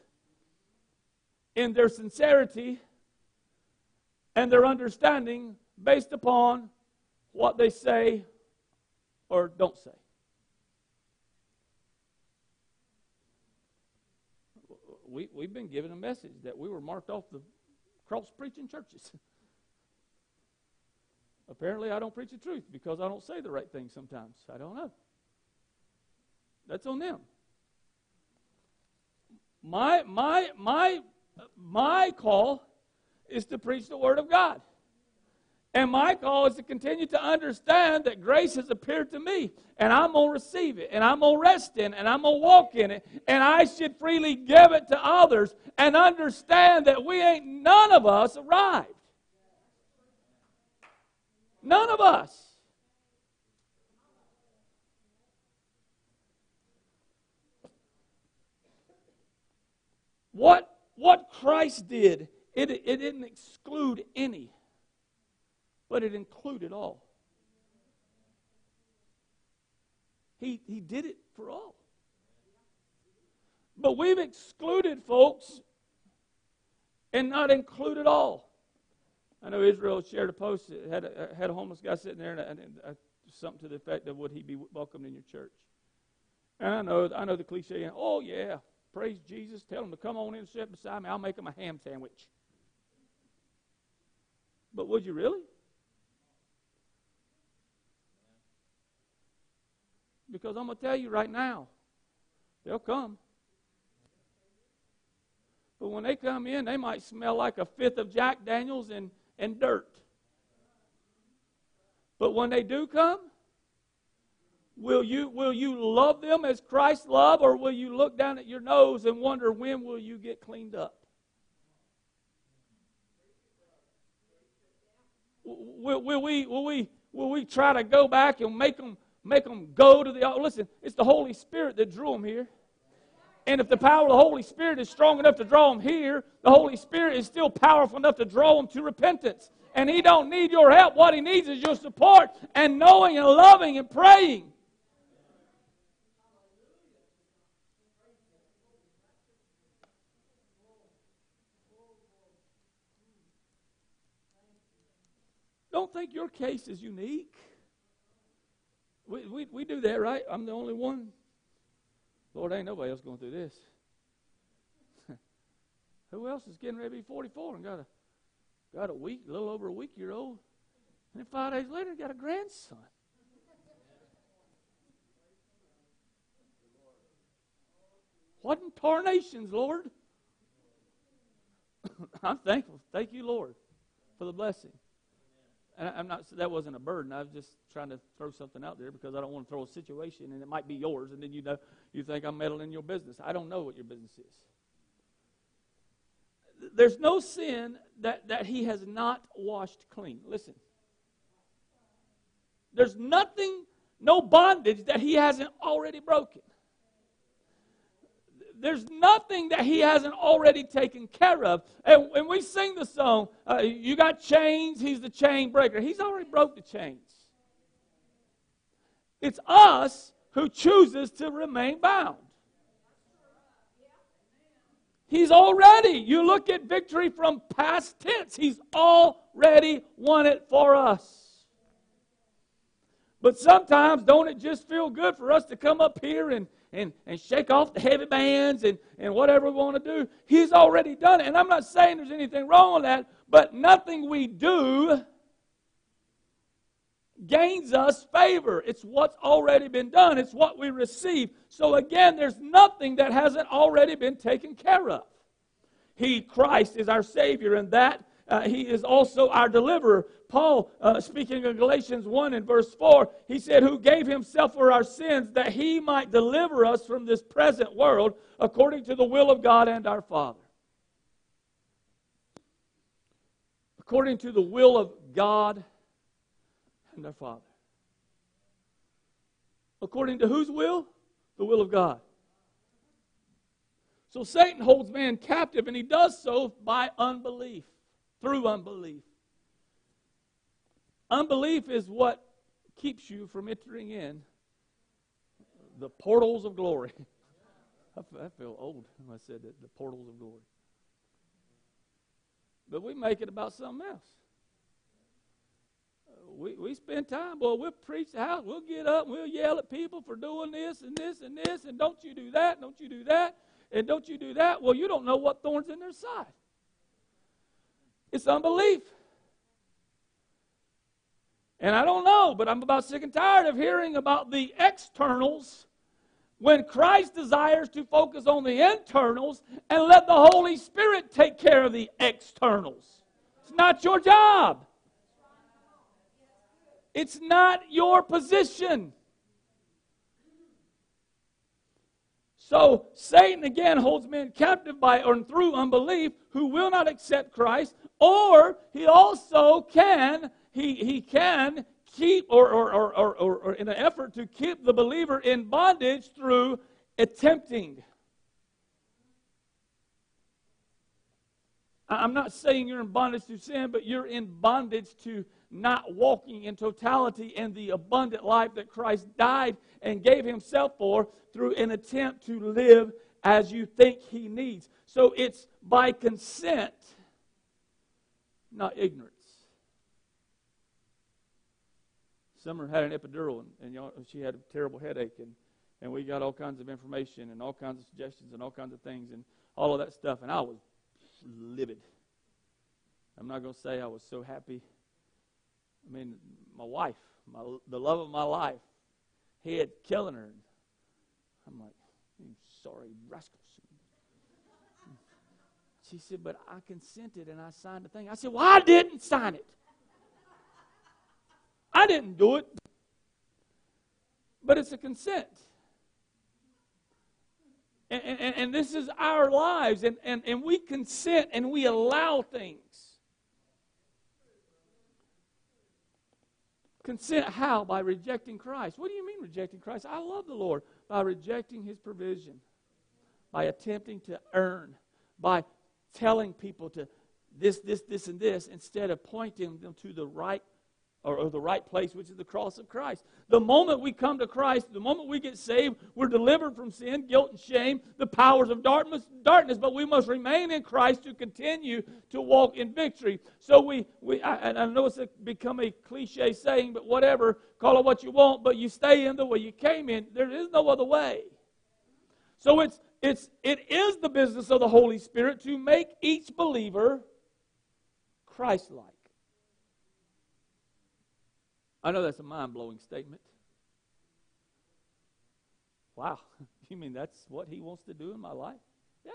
in their sincerity and their understanding based upon what they say or don't say. We, we've been given a message that we were marked off the cross preaching churches. Apparently, I don't preach the truth because I don't say the right thing sometimes. I don't know. That's on them. My, my, my, my call is to preach the Word of God. And my call is to continue to understand that grace has appeared to me, and I'm going to receive it, and I'm going to rest in it, and I'm going to walk in it, and I should freely give it to others and understand that we ain't, none of us arrived. None of us. What, what Christ did, it, it didn't exclude any but it included all. He, he did it for all. But we've excluded folks and not included all. I know Israel shared a post, had a, had a homeless guy sitting there, and, and, and uh, something to the effect of, would he be welcomed in your church? And I know, I know the cliche, oh, yeah, praise Jesus, tell him to come on in and sit beside me, I'll make him a ham sandwich. But would you really? Because I'm going to tell you right now, they'll come. But when they come in, they might smell like a fifth of Jack Daniels and, and dirt. But when they do come, will you, will you love them as Christ loved, or will you look down at your nose and wonder when will you get cleaned up? Will, will, we, will, we, will we try to go back and make them make them go to the altar. Listen, it's the Holy Spirit that drew them here. And if the power of the Holy Spirit is strong enough to draw them here, the Holy Spirit is still powerful enough to draw them to repentance. And He don't need your help. What He needs is your support and knowing and loving and praying. Don't think your case is unique. We, we, we do that, right? I'm the only one. Lord, ain't nobody else going through this. Who else is getting ready to be 44 and got a got a week, a little over a week year old, and then five days later got a grandson? What in tarnations, Lord? I'm thankful. Thank you, Lord, for the blessing. And I'm not, that wasn't a burden. I was just trying to throw something out there because I don't want to throw a situation and it might be yours and then you know, you think I'm meddling in your business. I don't know what your business is. There's no sin that, that he has not washed clean. Listen. There's nothing, no bondage that he hasn't already broken there's nothing that he hasn't already taken care of. And when we sing the song, uh, You Got Chains, He's the chain breaker. He's already broke the chains. It's us who chooses to remain bound. He's already, you look at victory from past tense, He's already won it for us. But sometimes, don't it just feel good for us to come up here and and, and shake off the heavy bands and, and whatever we want to do. He's already done it. And I'm not saying there's anything wrong with that, but nothing we do gains us favor. It's what's already been done, it's what we receive. So again, there's nothing that hasn't already been taken care of. He, Christ, is our Savior, and that uh, He is also our deliverer. Paul, uh, speaking of Galatians 1 and verse 4, he said, Who gave himself for our sins that he might deliver us from this present world according to the will of God and our Father. According to the will of God and our Father. According to whose will? The will of God. So Satan holds man captive, and he does so by unbelief, through unbelief. Unbelief is what keeps you from entering in the portals of glory. I feel old when I said that, the portals of glory. But we make it about something else. We, we spend time, boy, we'll preach the house, we'll get up, we'll yell at people for doing this and this and this, and don't you do that, don't you do that, and don't you do that. Well, you don't know what thorns in their side. It's unbelief. And I don't know, but I'm about sick and tired of hearing about the externals when Christ desires to focus on the internals and let the Holy Spirit take care of the externals. It's not your job. It's not your position. So Satan again holds men captive by or through unbelief who will not accept Christ, or he also can he, he can keep or, or, or, or, or in an effort to keep the believer in bondage through attempting. I'm not saying you're in bondage to sin, but you're in bondage to not walking in totality in the abundant life that Christ died and gave himself for through an attempt to live as you think he needs. So it's by consent, not ignorance. Summer had an epidural, and, and she had a terrible headache, and, and we got all kinds of information and all kinds of suggestions and all kinds of things and all of that stuff, and I was livid. I'm not going to say I was so happy. I mean, my wife, my, the love of my life, he had killing her. I'm like, you sorry rascals. She said, but I consented and I signed the thing. I said, well, I didn't sign it. I didn't do it. But it's a consent. And, and, and this is our lives, and, and, and we consent and we allow things. Consent how? By rejecting Christ. What do you mean rejecting Christ? I love the Lord. By rejecting his provision, by attempting to earn, by telling people to this, this, this, and this, instead of pointing them to the right or, or, the right place, which is the cross of Christ. The moment we come to Christ, the moment we get saved, we're delivered from sin, guilt, and shame, the powers of darkness, darkness but we must remain in Christ to continue to walk in victory. So we, we I, I know it's a, become a cliche saying, but whatever, call it what you want, but you stay in the way you came in. There is no other way. So it's, it's, it is the business of the Holy Spirit to make each believer Christ like. I know that's a mind blowing statement. Wow. You mean that's what he wants to do in my life? Yeah.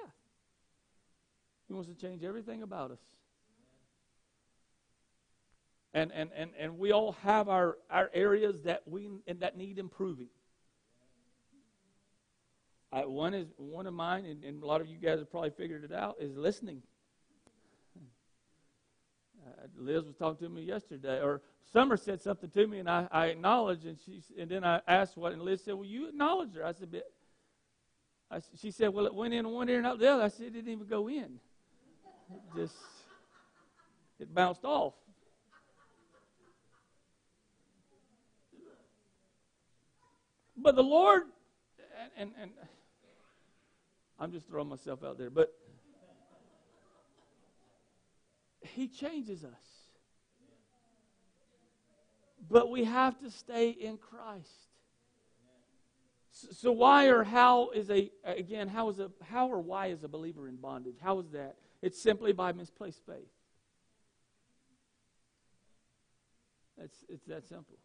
He wants to change everything about us. And, and, and, and we all have our, our areas that we and that need improving. I, one is one of mine, and, and a lot of you guys have probably figured it out, is listening. Liz was talking to me yesterday, or Summer said something to me, and I, I acknowledged, and she and then I asked what, and Liz said, "Well, you acknowledged her." I said, but I, she said, "Well, it went in one ear and out the other." I said, "It didn't even go in. It just it bounced off." But the Lord, and, and, and I'm just throwing myself out there, but He changes us. But we have to stay in Christ. So why or how is a again how is a how or why is a believer in bondage? How is that? It's simply by misplaced faith. It's it's that simple.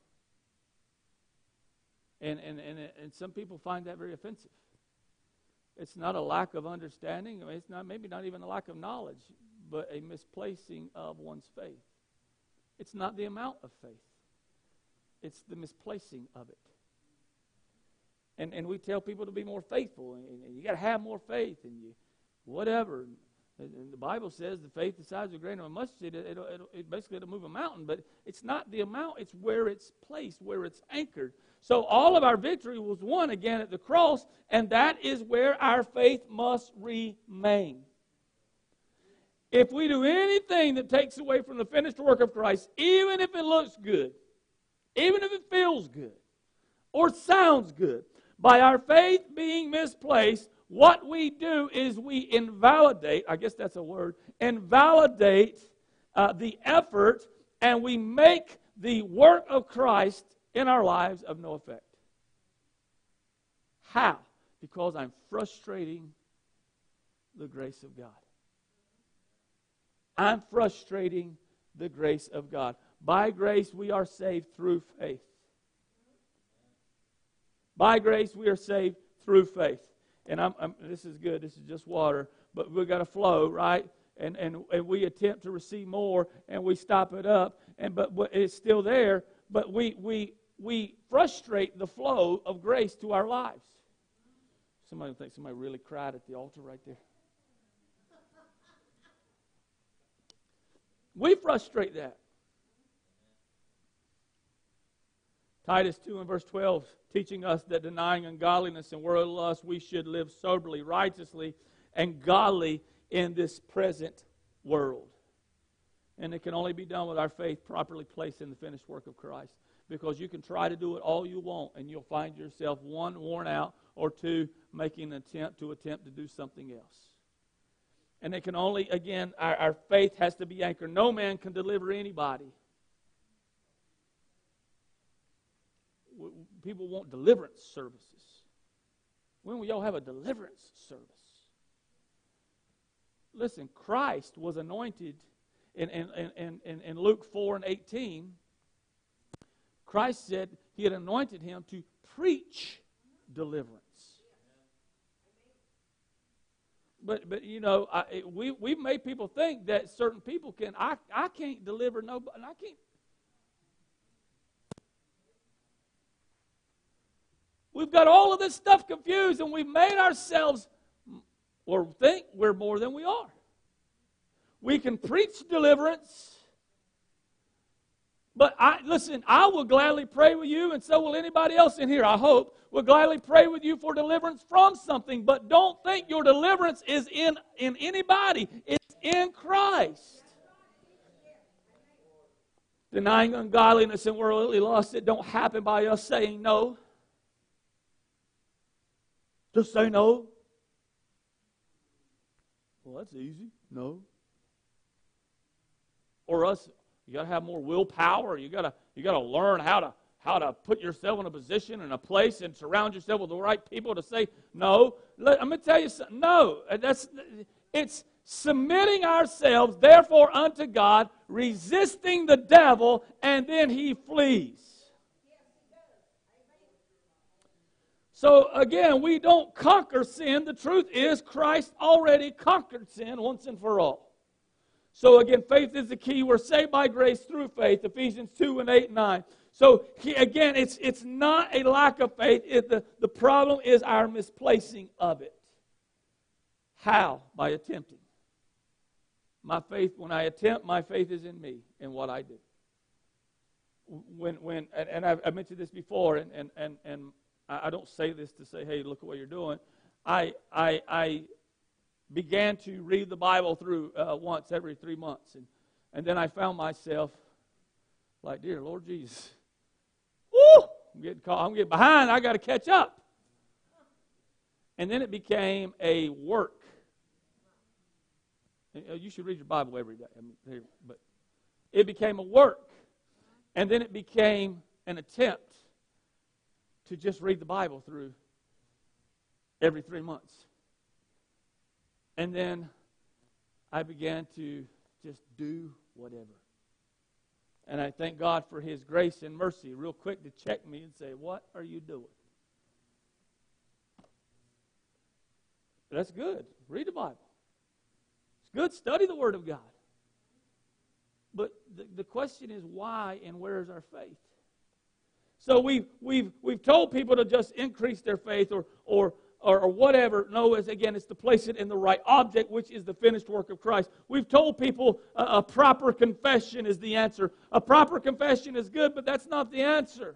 And and and and some people find that very offensive. It's not a lack of understanding. It's not maybe not even a lack of knowledge, but a misplacing of one's faith. It's not the amount of faith it's the misplacing of it. And, and we tell people to be more faithful, and, and you got to have more faith, and you, whatever. And the Bible says the faith the size of a grain of a mustard seed, it, it'll, it'll, it basically it'll move a mountain, but it's not the amount, it's where it's placed, where it's anchored. So all of our victory was won again at the cross, and that is where our faith must remain. If we do anything that takes away from the finished work of Christ, even if it looks good, even if it feels good or sounds good. By our faith being misplaced, what we do is we invalidate, I guess that's a word, invalidate uh, the effort and we make the work of Christ in our lives of no effect. How? Because I'm frustrating the grace of God. I'm frustrating the grace of God. By grace, we are saved through faith. By grace, we are saved through faith. And I'm, I'm, this is good. This is just water, but we've got to flow, right? And, and, and we attempt to receive more, and we stop it up, and but, but it's still there. but we, we, we frustrate the flow of grace to our lives. Somebody think somebody really cried at the altar right there. We frustrate that. Titus 2 and verse 12 teaching us that denying ungodliness and worldly lust, we should live soberly, righteously, and godly in this present world. And it can only be done with our faith properly placed in the finished work of Christ. Because you can try to do it all you want, and you'll find yourself, one, worn out, or two, making an attempt to attempt to do something else. And it can only, again, our, our faith has to be anchored. No man can deliver anybody. People want deliverance services. When will y'all have a deliverance service? Listen, Christ was anointed in, in, in, in, in Luke 4 and 18. Christ said he had anointed him to preach deliverance. But, but you know, I, we, we've made people think that certain people can, I, I can't deliver nobody, I can't. We've got all of this stuff confused and we've made ourselves or think we're more than we are. We can preach deliverance. But I listen, I will gladly pray with you, and so will anybody else in here, I hope, will gladly pray with you for deliverance from something. But don't think your deliverance is in, in anybody, it's in Christ. Denying ungodliness and worldly lust, it don't happen by us saying no. Just say no. Well, that's easy. No. Or us, you got to have more willpower. You got to you got to learn how to how to put yourself in a position and a place and surround yourself with the right people to say no. Let, to tell you something. No, uh, that's it's submitting ourselves therefore unto God, resisting the devil, and then he flees. So again, we don't conquer sin. The truth is, Christ already conquered sin once and for all. So again, faith is the key. We're saved by grace through faith. Ephesians 2 and 8 and 9. So he, again, it's, it's not a lack of faith. It, the, the problem is our misplacing of it. How? By attempting. My faith, when I attempt, my faith is in me and what I do. When, when, and, and I've, I've mentioned this before, and, and, and, and I, don't say this to say, hey, look at what you're doing. I, I, I began to read the Bible through uh, once every three months. And, and then I found myself like, dear Lord Jesus, whoo, I'm getting caught, I'm getting behind, I got to catch up. And then it became a work. Uh, you should read your Bible every day. I mean, but it became a work. And then it became an attempt to just read the Bible through every three months. And then I began to just do whatever. And I thank God for His grace and mercy, real quick to check me and say, What are you doing? That's good. Read the Bible. It's good. Study the Word of God. But the, the question is, why and where is our faith? So we've, we've, we've told people to just increase their faith or, or, or, whatever. No, it's, again, it's to place it in the right object, which is the finished work of Christ. We've told people a, a proper confession is the answer. A proper confession is good, but that's not the answer.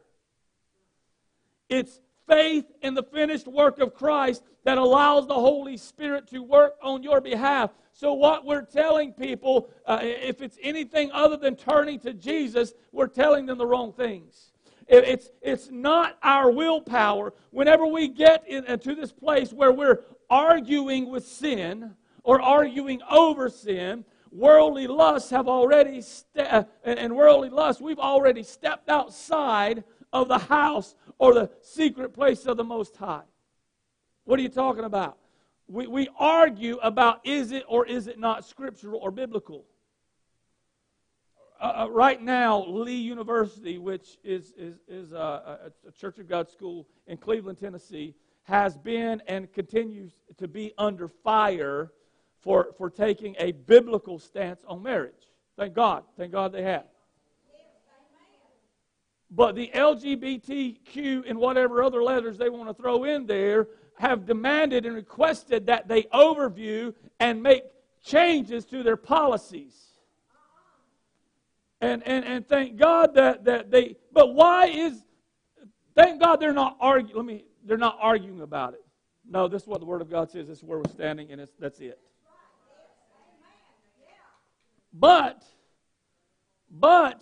It's faith in the finished work of Christ that allows the Holy Spirit to work on your behalf. So, what we're telling people, uh, if it's anything other than turning to Jesus, we're telling them the wrong things. It's, it's not our willpower. Whenever we get into this place where we're arguing with sin or arguing over sin, worldly lusts have already, ste- uh, and worldly lusts, we've already stepped outside of the house or the secret place of the Most High. What are you talking about? We, we argue about is it or is it not scriptural or biblical. Uh, uh, right now, Lee University, which is, is, is a, a, Church of God school in Cleveland, Tennessee, has been and continues to be under fire for, for taking a biblical stance on marriage. Thank God. Thank God they have. But the LGBTQ and whatever other letters they want to throw in there have demanded and requested that they overview and make changes to their policies. And, and, and thank God that, that they, but why is, thank God they're not arguing, let me, they're not arguing about it. No, this is what the Word of God says. This is where we're standing, and that's it. But, but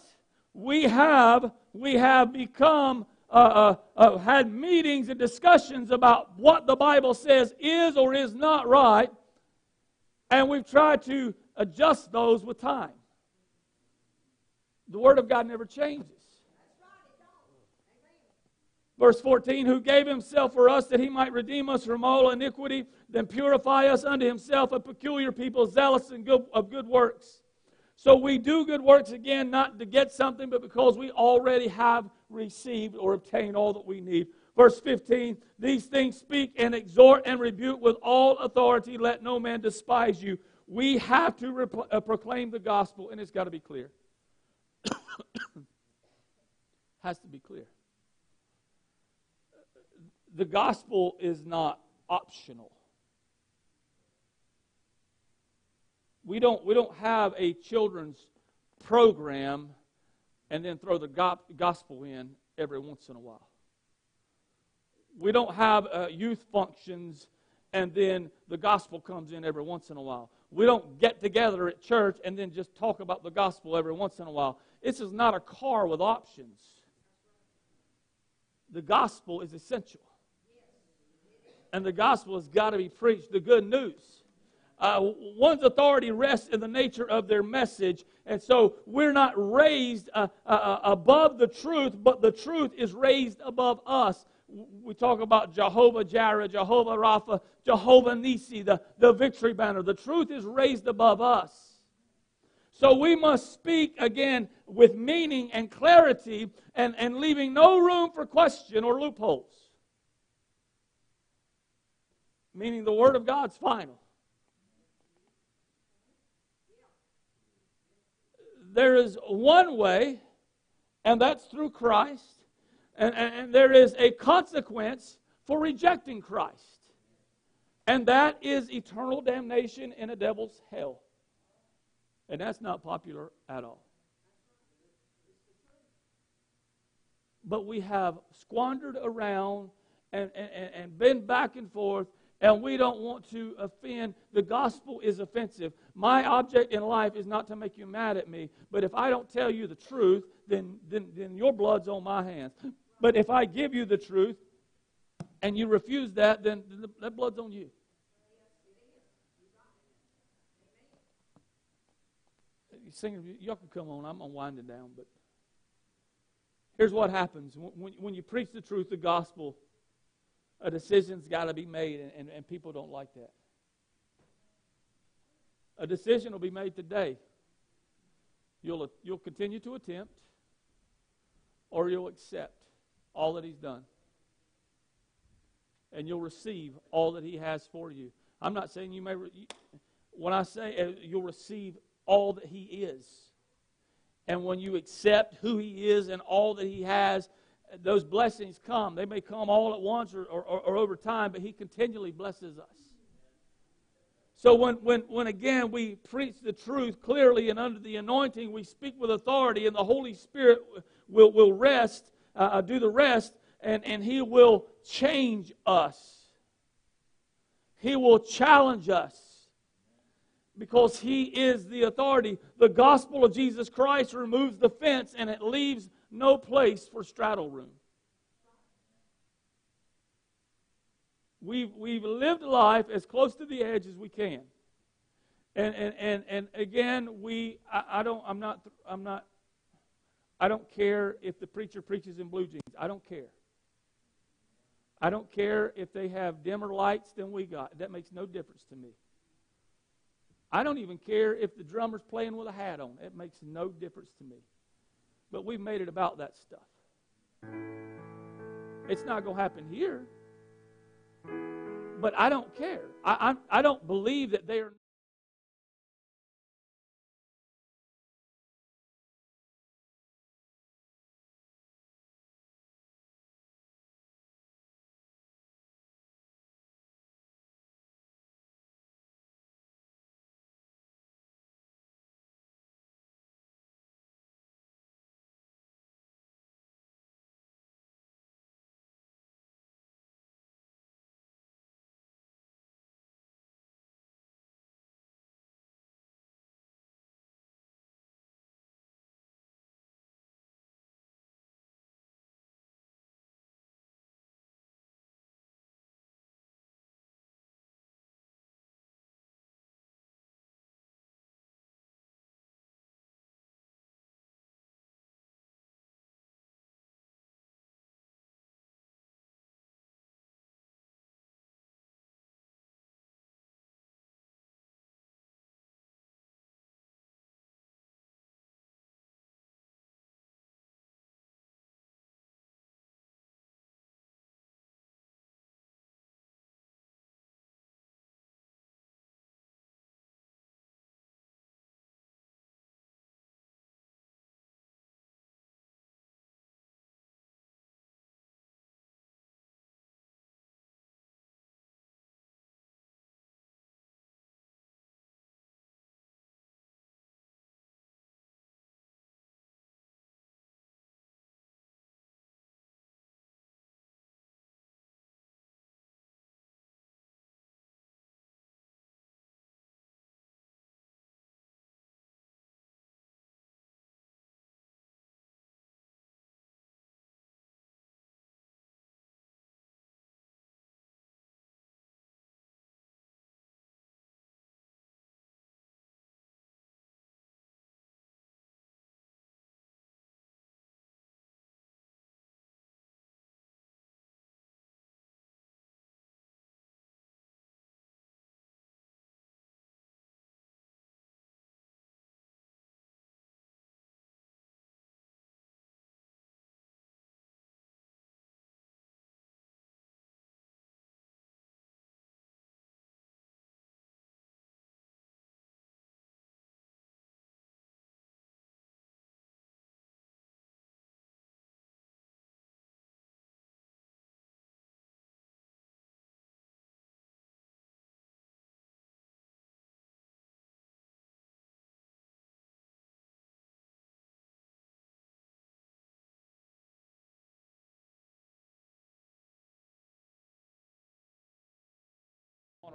we have we have become uh, uh, uh, had meetings and discussions about what the Bible says is or is not right, and we've tried to adjust those with time. The Word of God never changes. Verse 14, who gave himself for us that he might redeem us from all iniquity, then purify us unto himself a peculiar people, zealous and good, of good works. So we do good works again, not to get something, but because we already have received or obtained all that we need. Verse 15, these things speak and exhort and rebuke with all authority. Let no man despise you. We have to uh, proclaim the gospel, and it's got to be clear. Has to be clear. The gospel is not optional. we don't, we don't have a children's program and then throw the gospel in every once in a while. We don't have uh, youth functions and then the gospel comes in every once in a while. We don't get together at church and then just talk about the gospel every once in a while. This is not a car with options. The gospel is essential. And the gospel has got to be preached, the good news uh, one's authority rests in the nature of their message. And so we're not raised uh, uh, uh, above the truth, but the truth is raised above us. We talk about Jehovah Jireh, Jehovah Rapha, Jehovah Nisi, the, the victory banner. The truth is raised above us. So we must speak again with meaning and clarity and, and leaving no room for question or loopholes. Meaning the Word of God's final. there is one way, and that's through Christ, and, and, and there is a consequence for rejecting Christ, and that is eternal damnation in a devil's hell. And that's not popular at all. But we have squandered around and, and, and been back and forth and we don't want to offend. The gospel is offensive. My object in life is not to make you mad at me, but if I don't tell you the truth, then, then, then your blood's on my hands. But if I give you the truth and you refuse that, then that blood's on you. Y'all can come on. I'm going to wind it down. But here's what happens when, when you preach the truth, the gospel, a decision's got to be made, and, and, and people don't like that. A decision will be made today. You'll, you'll continue to attempt, or you'll accept all that He's done. And you'll receive all that He has for you. I'm not saying you may, re- when I say uh, you'll receive all that He is. And when you accept who He is and all that He has, those blessings come. They may come all at once or, or, or over time, but He continually blesses us. So when, when, when again we preach the truth clearly and under the anointing, we speak with authority, and the Holy Spirit will, will rest, uh, uh do the rest, and, and He will change us. He will challenge us because He is the authority. The gospel of Jesus Christ removes the fence and it leaves no place for straddle room. We've, we've lived life as close to the edge as we can. And, and, and, and again, we, I, I don't, I'm not, I'm not, I don't care if the preacher preaches in blue jeans. I don't care. I don't care if they have dimmer lights than we got. That makes no difference to me. I don't even care if the drummer's playing with a hat on. It makes no difference to me. But we've made it about that stuff. It's not going to happen here. But I don't care. I, I, I don't believe that they are.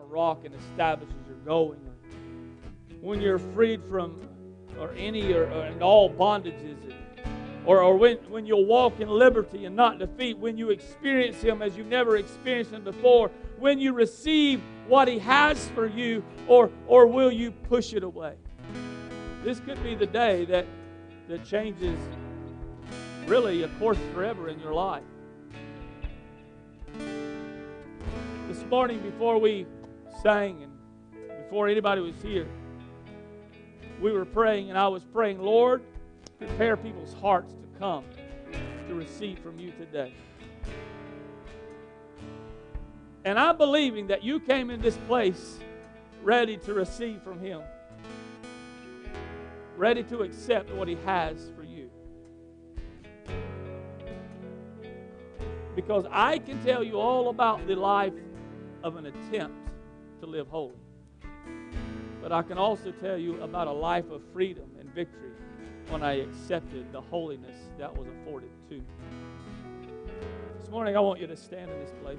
Rock and establishes your going. When you're freed from or any or, or and all bondages. Or, or when, when you'll walk in liberty and not defeat, when you experience Him as you've never experienced Him before, when you receive what He has for you, or, or will you push it away? This could be the day that, that changes really a course forever in your life. This morning, before we sang and before anybody was here, we were praying, and I was praying, Lord, prepare people's hearts to come to receive from you today. And I'm believing that you came in this place ready to receive from Him, ready to accept what He has for you. Because I can tell you all about the life of an attempt to live holy. But I can also tell you about a life of freedom and victory when I accepted the holiness that was afforded to me. This morning, I want you to stand in this place.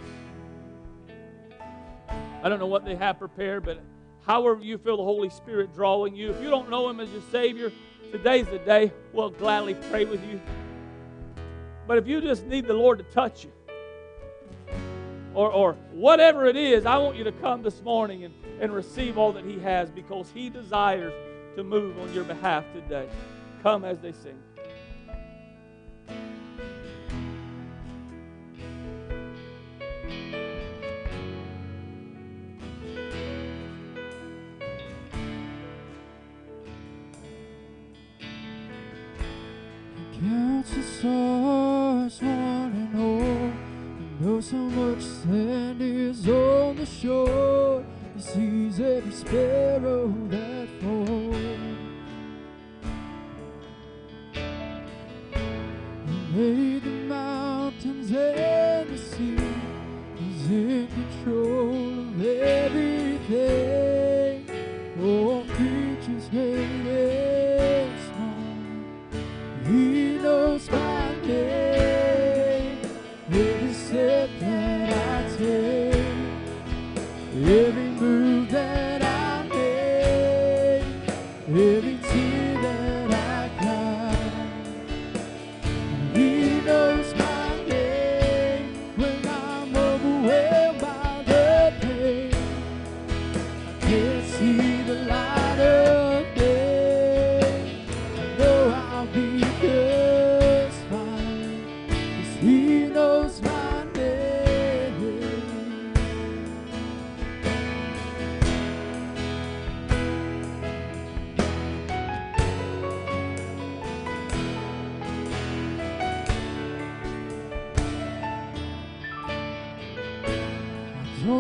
I don't know what they have prepared, but however you feel the Holy Spirit drawing you, if you don't know Him as your Savior, today's the day. We'll gladly pray with you. But if you just need the Lord to touch you, or, or whatever it is, I want you to come this morning and, and receive all that He has because He desires to move on your behalf today. Come as they sing.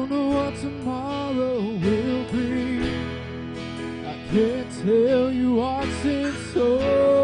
Know what tomorrow will bring. I can't tell you what's in store.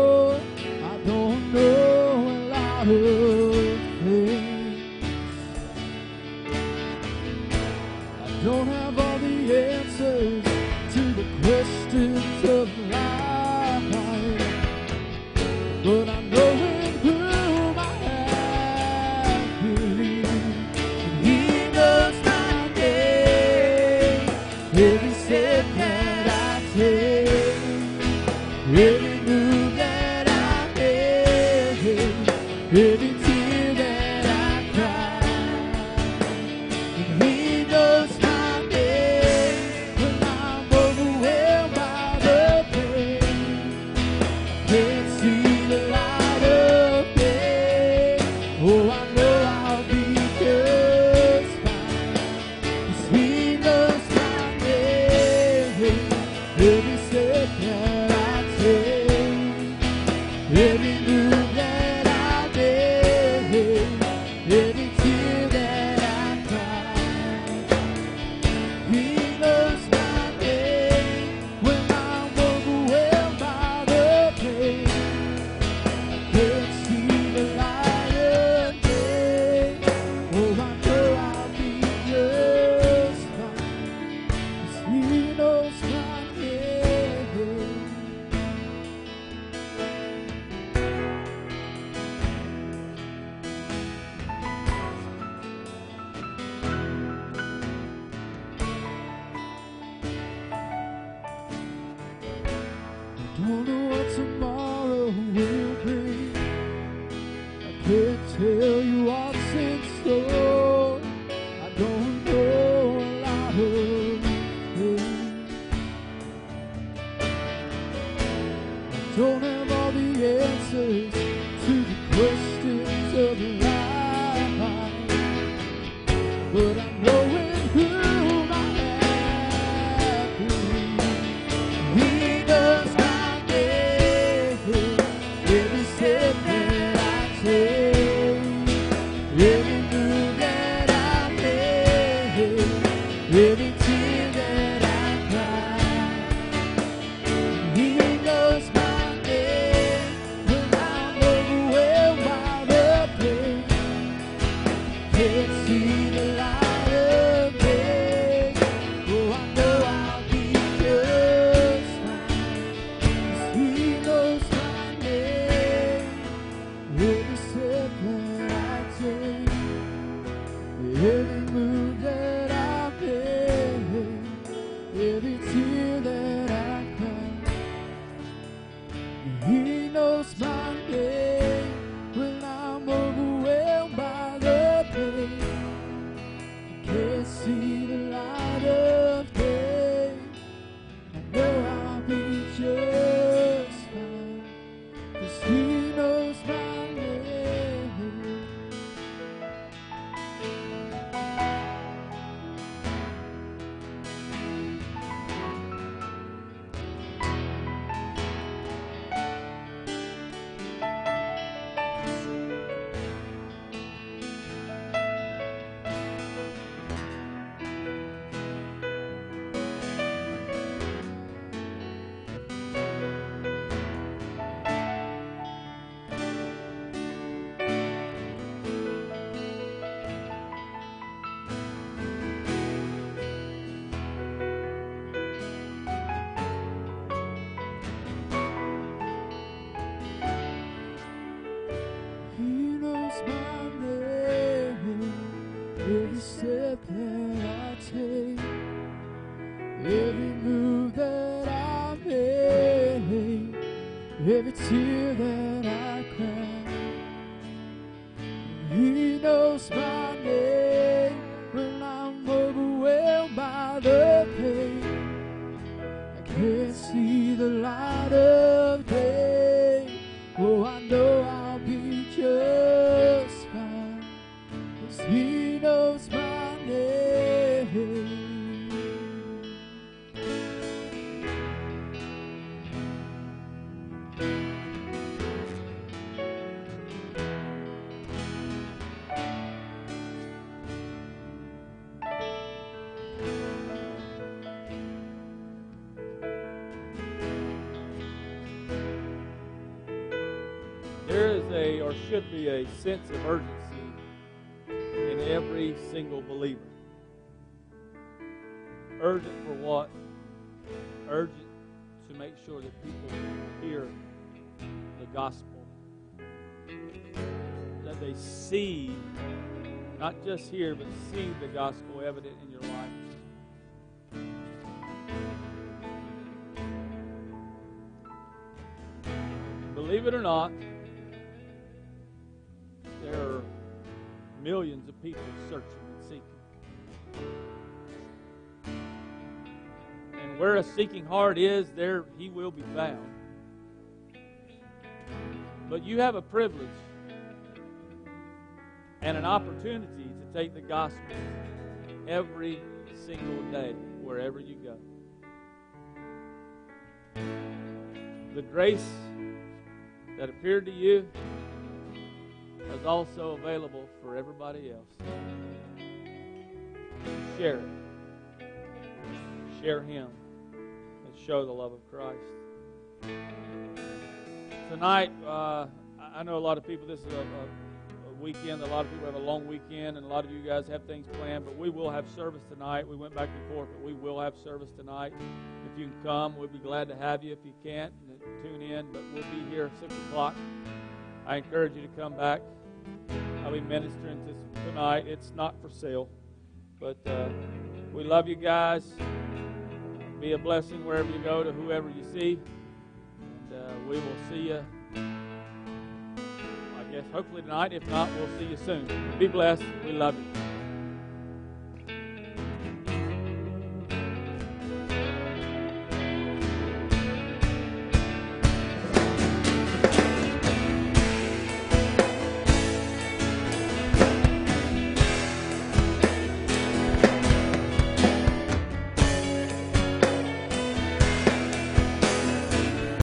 Or should be, a sense of urgency in every single believer. Urgent for what? Urgent to make sure that people hear the gospel. That they see, not just hear, but see the gospel evident in your life. Believe it or not, millions of people searching and seeking. And where a seeking heart is, there he will be found. But you have a privilege and an opportunity to take the gospel every single day, wherever you go. The grace that appeared to you is also available for everybody else. Share it. Share Him and show the love of Christ. Tonight, uh, I know a lot of people, this is a, a, a weekend. A lot of people have a long weekend, and a lot of you guys have things planned, but we will have service tonight. We went back and forth, but we will have service tonight. If you can come, we'd be glad to have you. If you can't, tune in, but we'll be here at 6 o'clock. I encourage you to come back. I'll be ministering tonight. It's not for sale, but uh, we love you guys. Be a blessing wherever you go to whoever you see. And we will see you, I guess, hopefully tonight. If not, we'll see you soon. Be blessed. We love you.